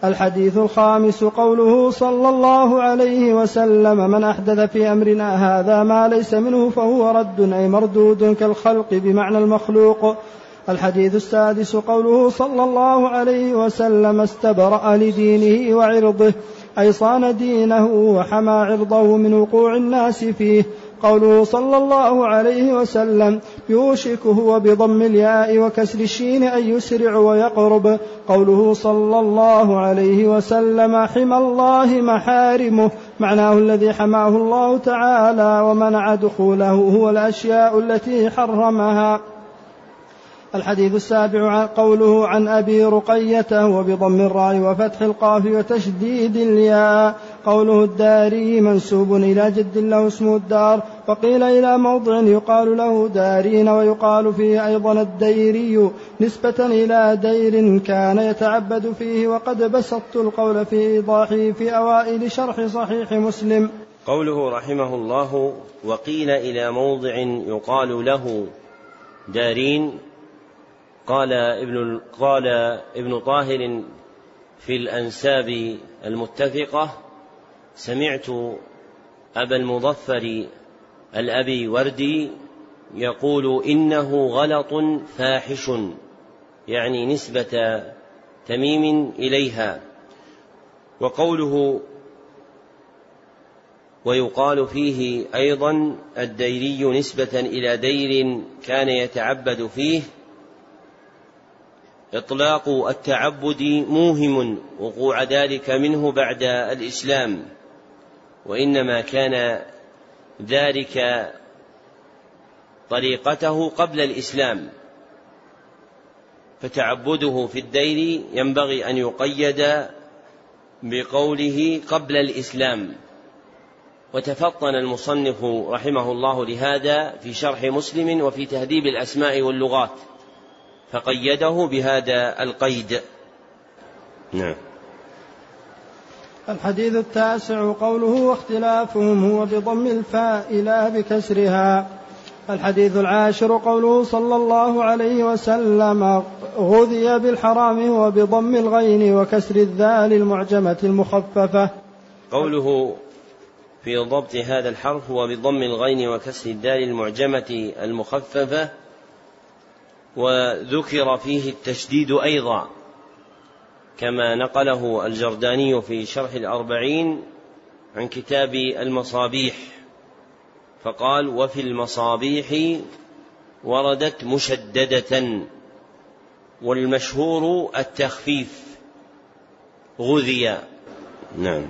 الحديث الخامس قوله صلى الله عليه وسلم من أحدث في أمرنا هذا ما ليس منه فهو رد أي مردود كالخلق بمعنى المخلوق. الحديث السادس قوله صلى الله عليه وسلم استبرأ لدينه وعرضه أي صان دينه وحمى عرضه من وقوع الناس فيه. قوله صلى الله عليه وسلم يوشك هو بضم الياء وكسر الشين أن يسرع ويقرب. قوله صلى الله عليه وسلم حمى الله محارمه معناه الذي حماه الله تعالى ومنع دخوله هو الأشياء التي حرمها. الحديث السابع قوله عن أبي رقية وبضم الراء وفتح القاف وتشديد الياء قوله الداري منسوب إلى جد له اسم الدار وقيل إلى موضع يقال له دارين ويقال فيه أيضا الديري نسبة إلى دير كان يتعبد فيه وقد بسطت القول في إيضاحه في أوائل شرح صحيح مسلم. قوله رحمه الله وقيل إلى موضع يقال له دارين قال ابن قال ابن طاهر في الأنساب المتفقة سمعت أبا المظفر الأبي وردي يقول إنه غلط فاحش يعني نسبة تميم إليها. وقوله ويقال فيه أيضا الديري نسبة إلى دير كان يتعبد فيه إطلاق التعبد موهم وقوع ذلك منه بعد الإسلام وإنما كان ذلك طريقته قبل الإسلام. فتعبده في الدير ينبغي أن يقيد بقوله قبل الإسلام. وتفطن المصنف رحمه الله لهذا في شرح مسلم وفي تهذيب الأسماء واللغات. فقيده بهذا القيد. نعم. الحديث التاسع قوله واختلافهم هو بضم الفاء لا بكسرها. الحديث العاشر قوله صلى الله عليه وسلم غذي بالحرام هو بضم الغين وكسر الذال المعجمة المخففة. قوله في ضبط هذا الحرف هو بضم الغين وكسر الدال المعجمة المخففة. وذكر فيه التشديد أيضا كما نقله الجرداني في شرح الأربعين عن كتاب المصابيح فقال وفي المصابيح وردت مشددة والمشهور التخفيف غذي. نعم.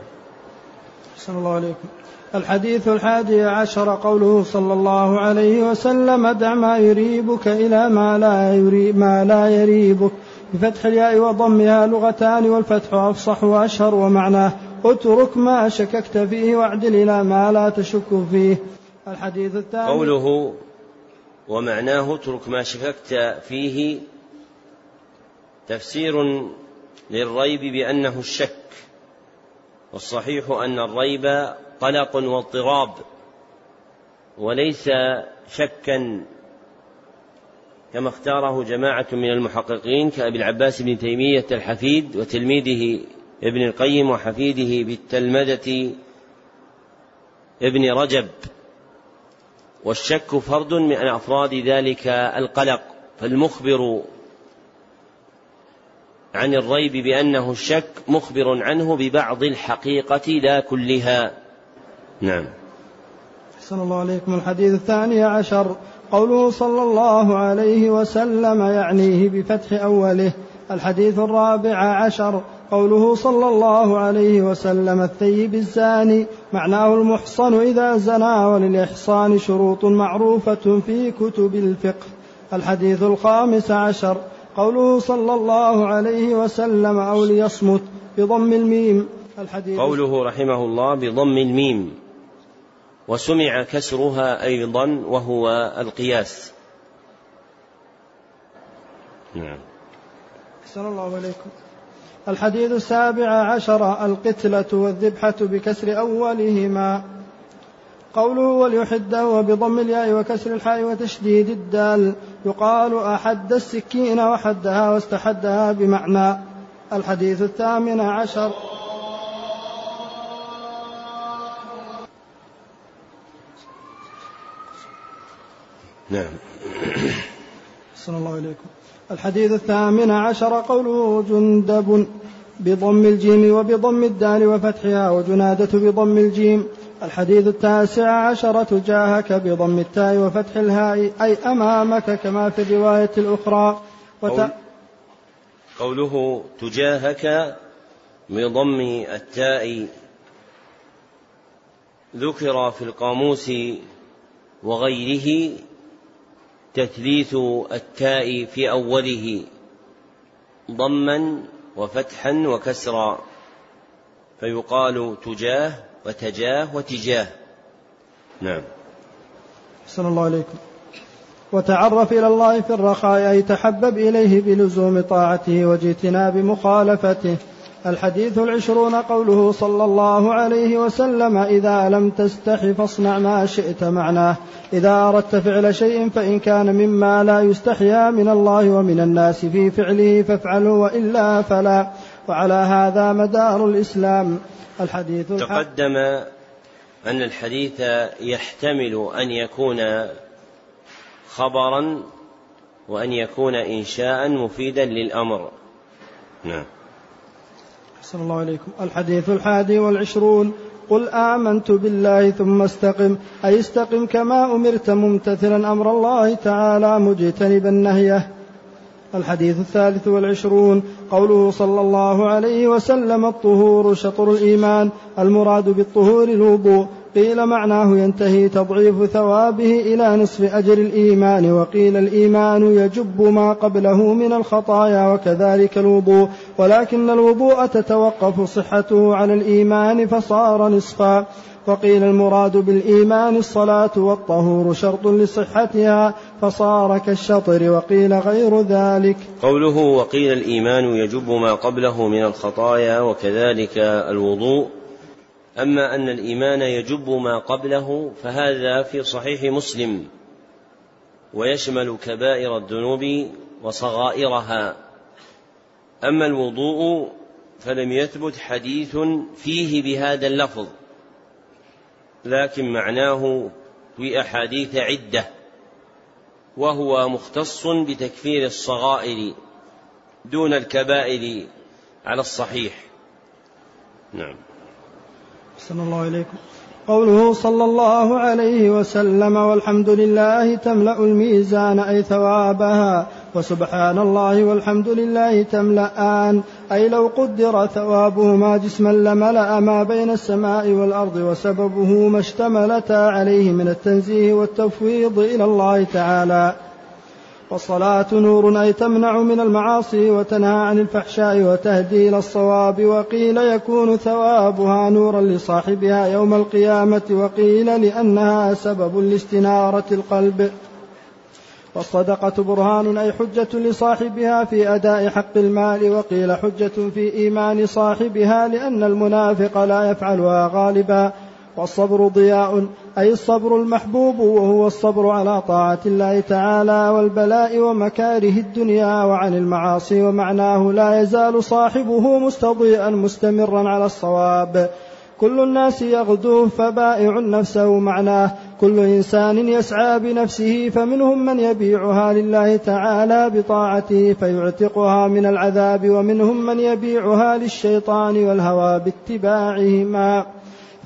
صلى الله عليكم. الحديث الحادي عشر قوله صلى الله عليه وسلم دع ما يريبك إلى ما لا, يريب ما لا يريبك. بفتح الياء وضمها لغتان والفتح أفصح وأشهر ومعناه. اترك ما شككت فيه واعدل إلى ما لا تشك فيه. الحديث الثاني قوله ومعناه اترك ما شككت فيه تفسير للريب بأنه الشك والصحيح أن الريب قلق واضطراب وليس شكا كما اختاره جماعة من المحققين كأبي العباس بن تيمية الحفيد وتلميذه ابن القيم وحفيده بالتلمذة ابن رجب. والشك فرد من أفراد ذلك القلق فالمخبر عن الريب بأنه الشك مخبر عنه ببعض الحقيقة لا كلها. نعم. أحسن الله عليكم. الحديث الثاني عشر. قوله صلى الله عليه وسلم يعنيه بفتح أوله. الحديث الرابع عشر. قوله صلى الله عليه وسلم الثيب الزاني. معناه المحصن إذا زنى وللإحصان شروط معروفة في كتب الفقه. الحديث الخامس عشر. قوله صلى الله عليه وسلم أو ليصمت بضم الميم. الحديث قوله رحمه الله بضم الميم. وسمع كسرها أيضا وهو القياس. نعم. أحسن الله عليكم الحديث السابع عشر القتلة والذبحة بكسر أولهما. قوله وليحده وبضم الياء وكسر الحاء وتشديد الدال. يقال أحد السكين وحدها واستحدها بمعنى. الحديث الثامن عشر. نعم. صلى الله عليكم الحديث الثامن عشر قوله جندب بضم الجيم وبضم الدال وفتحها وجنادة بضم الجيم. الحديث التاسع عشر تجاهك بضم التاء وفتح الهاء أي أمامك كما في الرواية الأخرى. وت... قوله تجاهك بضم التاء. ذكر في القاموس وغيره تثليث التاء في أوله ضما وفتحا وكسرا فيقال تجاه وتجاه وتجاه. نعم. أحسن الله عليكم. وتعرف إلى الله في الرخاء أي تحبب إليه بلزوم طاعته واجتناب مخالفته. الحديث العشرون قوله صلى الله عليه وسلم إذا لم تستح فاصنع ما شئت معناه. إذا أردت فعل شيء فإن كان مما لا يستحيا من الله ومن الناس في فعله فافعله وإلا فلا. وعلى هذا مدار الإسلام. الحديث تقدم أن الحديث يحتمل أن يكون خبرا وأن يكون إنشاء مفيدا للأمر. نعم. أحسن الله عليكم الحديث الحادي والعشرون. قل آمنت بالله ثم استقم. أي استقم كما أمرت ممتثلا أمر الله تعالى مجتنبا نهيه. الحديث الثالث والعشرون. قوله صلى الله عليه وسلم الطهور شطر الإيمان. المراد بالطهور الوضوء. قيل معناه ينتهي تضعيف ثوابه إلى نصف أجر الإيمان وقيل الإيمان يجب ما قبله من الخطايا وكذلك الوضوء ولكن الوضوء تتوقف صحته على الإيمان فصار نصفا. وقيل المراد بالإيمان الصلاة والطهور شرط لصحتها فصار كالشطر وقيل غير ذلك. قوله وقيل الإيمان يجب ما قبله من الخطايا وكذلك الوضوء أما أن الإيمان يجب ما قبله فهذا في صحيح مسلم ويشمل كبائر الذنوب وصغائرها. أما الوضوء فلم يثبت حديث فيه بهذا اللفظ لكن معناه في أحاديث عدة وهو مختص بتكفير الصغائر دون الكبائر على الصحيح. نعم. أحسن الله إليكم. قوله صلى الله عليه وسلم والحمد لله تملأ الميزان أي ثوابها وسبحان الله والحمد لله تملأان. أي لو قدر ثوابهما جسما لملأ ما بين السماء والأرض وسببه ما اشتملتا عليه من التنزيه والتفويض إلى الله تعالى. والصلاة نور أي تمنع من المعاصي وتنهى عن الفحشاء وتهدي إلى الصواب وقيل يكون ثوابها نورا لصاحبها يوم القيامة وقيل لأنها سبب لاستنارة القلب. والصدقة برهان أي حجة لصاحبها في أداء حق المال وقيل حجة في إيمان صاحبها لأن المنافق لا يفعلها غالبا. والصبر ضياء أي الصبر المحبوب وهو الصبر على طاعة الله تعالى والبلاء ومكاره الدنيا وعن المعاصي ومعناه لا يزال صاحبه مستضيئا مستمرا على الصواب. كل الناس يغدو فبائع نفسه معناه كل إنسان يسعى بنفسه فمنهم من يبيعها لله تعالى بطاعته فيعتقها من العذاب ومنهم من يبيعها للشيطان والهوى باتباعهما.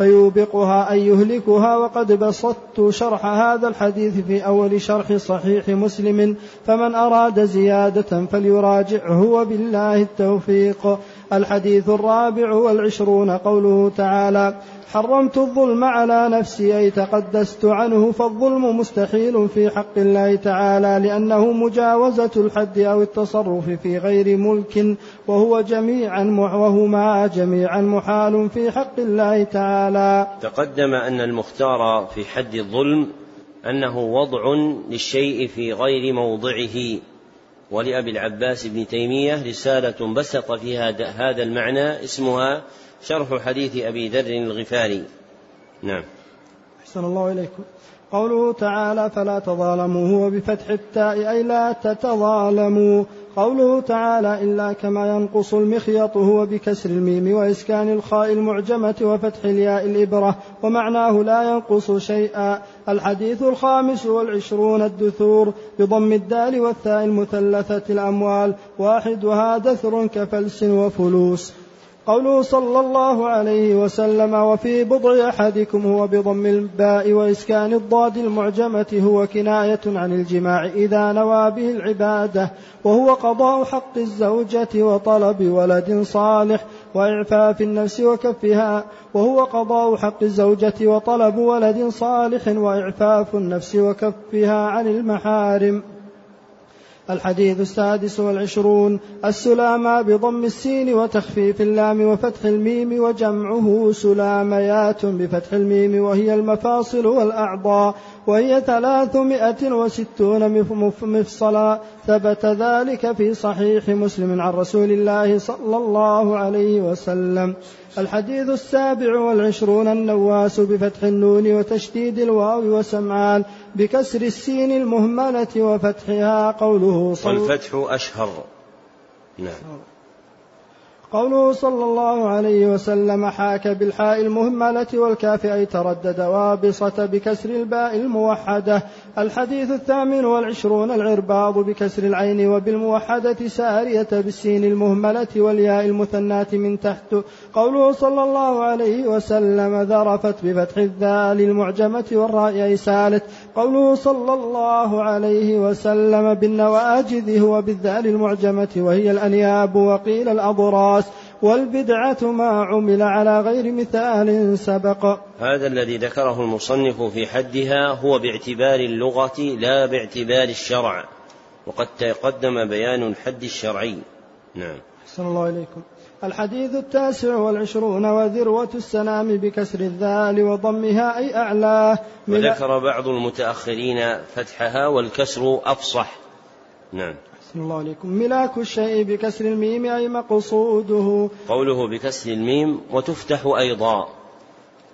فيوبقها أي يهلكها وقد بسطت شرح هذا الحديث في أول شرح صحيح مسلم فمن أراد زيادة فليراجعه وبالله التوفيق. الحديث الرابع والعشرون قوله تعالى حرمت الظلم على نفسي أي تقدست عنه فالظلم مستحيل في حق الله تعالى لأنه مجاوزة الحد أو التصرف في غير ملك وهو جميعا وهما جميعا محال في حق الله تعالى. تقدم أن المختار في حد الظلم أنه وضع للشيء في غير موضعه. ولأبي العباس بن تيمية رسالة بسط فيها هذا المعنى اسمها شرح حديث أبي ذر الغفاري. نعم. أحسن الله إليكم. قوله تعالى فلا تظالموا. هو بفتح التاء أي لا تتظالموا. قوله تعالى إلا كما ينقص المخيط هو بكسر الميم وإسكان الخاء المعجمة وفتح الياء الإبرة ومعناه لا ينقص شيئا. الحديث الخامس والعشرون الدثور بضم الدال والثاء المثلثة الأموال. واحدها دثر كفلس وفلوس. قوله صلى الله عليه وسلم وفي بضع أحدكم هو بضم الباء وإسكان الضاد المعجمة هو كناية عن الجماع إذا نوى به العبادة وهو قضاء حق الزوجة وطلب ولد صالح وإعفاف النفس وكفها وهو قضاء حق الزوجة وطلب ولد صالح وإعفاف النفس وكفها عن المحارم الحديث السادس والعشرون السلامى بضم السين وتخفيف اللام وفتح الميم وجمعه سلاميات بفتح الميم وهي المفاصل والأعضاء وهي ثلاثمائة وستون مفصلا ثبت ذلك في صحيح مسلم عن رسول الله صلى الله عليه وسلم. الحديث السابع والعشرون النواس بفتح النون وتشديد الواو وسمعان بكسر السين المهملة وفتحها قوله صلى والفتح أشهر. نعم. قوله صلى الله عليه وسلم حاك بالحاء المهملة والكاف أي تردد وابصة بكسر الباء الموحدة. الحديث الثامن والعشرون العرباض بكسر العين وبالموحدة سارية بالسين المهملة والياء المثناة من تحت. قوله صلى الله عليه وسلم ذرفت بفتح الذال المعجمة والراء سالت. قوله صلى الله عليه وسلم بالنواجذ هو بالذال المعجمة وهي الأنياب وقيل الأضراس والبدعة ما عمل على غير مثال سبق. هذا الذي ذكره المصنف في حدها هو باعتبار اللغة لا باعتبار الشرع. وقد تقدم بيان الحد الشرعي. نعم. أحسن الله إليكم. الحديث التاسع والعشرون وذروة السنام بكسر الذال وضمها أي أعلاه وذكر بعض المتأخرين فتحها والكسر أفصح. نعم. أحسن الله عليكم. ملاك الشيء بكسر الميم أي مقصوده. قوله بكسر الميم وتفتح أيضا.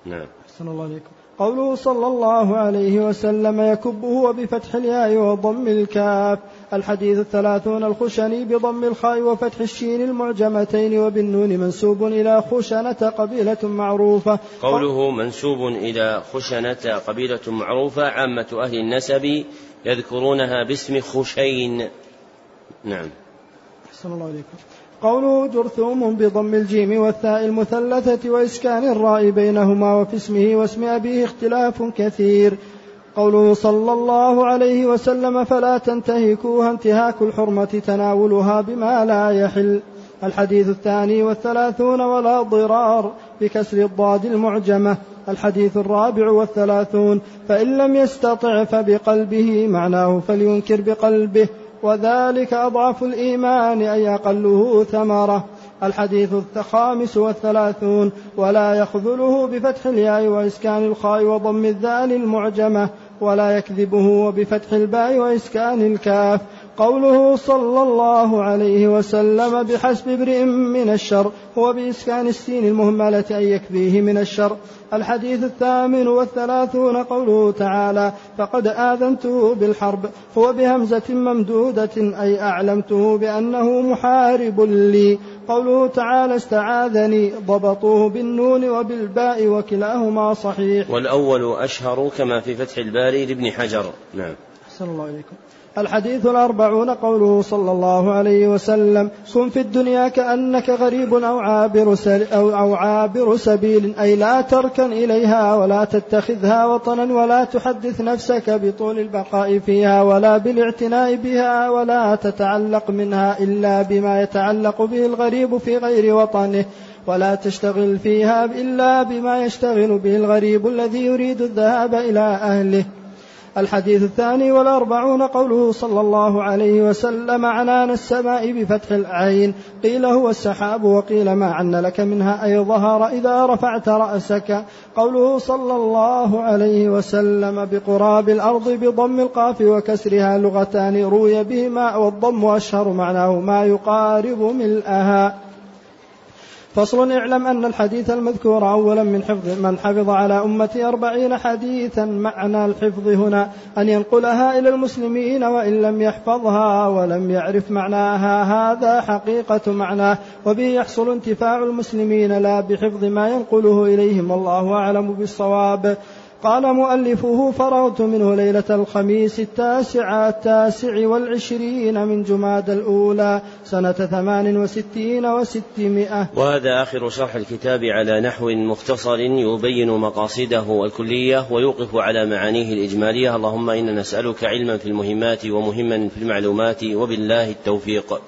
نعم. أحسن الله عليكم. قوله صلى الله عليه وسلم يكبه وبفتح الياء وضم الكاف. الحديث الثلاثون الخشني بضم الخاء وفتح الشين المعجمتين وبالنون منسوب إلى خشنة قبيلة معروفة. قوله منسوب إلى خشنة قبيلة معروفة عامة أهل النسب يذكرونها باسم خشين. نعم. أحسن الله عليكم قوله جرثوم بضم الجيم والثاء المثلثة وإسكان الراء بينهما وفي اسمه واسم أبيه اختلاف كثير. قوله صلى الله عليه وسلم فلا تنتهكوها انتهاك الحرمة تناولها بما لا يحل. الحديث الثاني والثلاثون ولا ضرار بكسر الضاد المعجمة. الحديث الرابع والثلاثون فإن لم يستطع فبقلبه معناه فلينكر بقلبه. وذلك أضعف الإيمان أي أقله ثمرة. الحديث الخامس والثلاثون ولا يخذله بفتح الياء وإسكان الخاء وضم الذال المعجمة ولا يكذبه وبفتح الباء وإسكان الكاف. قوله صلى الله عليه وسلم بحسب امرئ من الشر هو بإسكان السين المهملة أن يكفيه من الشر. الحديث الثامن والثلاثون قوله تعالى فقد آذنته بالحرب. هو بهمزة ممدودة أي أعلمته بأنه محارب لي. قوله تعالى استعاذني ضبطوه بالنون وبالباء وكلاهما صحيح. والأول أشهر كما في فتح الباري لابن حجر. نعم. أحسن الله عليكم الحديث الأربعون قوله صلى الله عليه وسلم كن في الدنيا كأنك غريب أو عابر, أو, أو عابر سبيل أي لا تركن إليها ولا تتخذها وطنا ولا تحدث نفسك بطول البقاء فيها ولا بالاعتناء بها ولا تتعلق منها إلا بما يتعلق به الغريب في غير وطنه ولا تشتغل فيها إلا بما يشتغل به الغريب الذي يريد الذهاب إلى أهله. الحديث الثاني والأربعون قوله صلى الله عليه وسلم عنان السماء بفتح العين قيل هو السحاب وقيل ما عن لك منها أي ظهر إذا رفعت رأسك. قوله صلى الله عليه وسلم بقراب الأرض بضم القاف وكسرها لغتان روي بهما والضم أشهر معناه ما يقارب ملءها فصل اعلم أن الحديث المذكور أولا من حفظ من حفظ على أمتي أربعين حديثا معنى الحفظ هنا أن ينقلها إلى المسلمين وإن لم يحفظها ولم يعرف معناها هذا حقيقة معناه وبه يحصل انتفاع المسلمين لا بحفظ ما ينقله إليهم والله أعلم بالصواب. قال مؤلفه فرغت منه ليلة الخميس التاسع التاسع والعشرين من جماد الأولى سنة ثمان وستين وستمائة. وهذا آخر شرح الكتاب على نحو مختصر يبين مقاصده الكلية ويوقف على معانيه الإجمالية. اللهم إنا نسألك علما في المهمات ومهما في المعلومات وبالله التوفيق.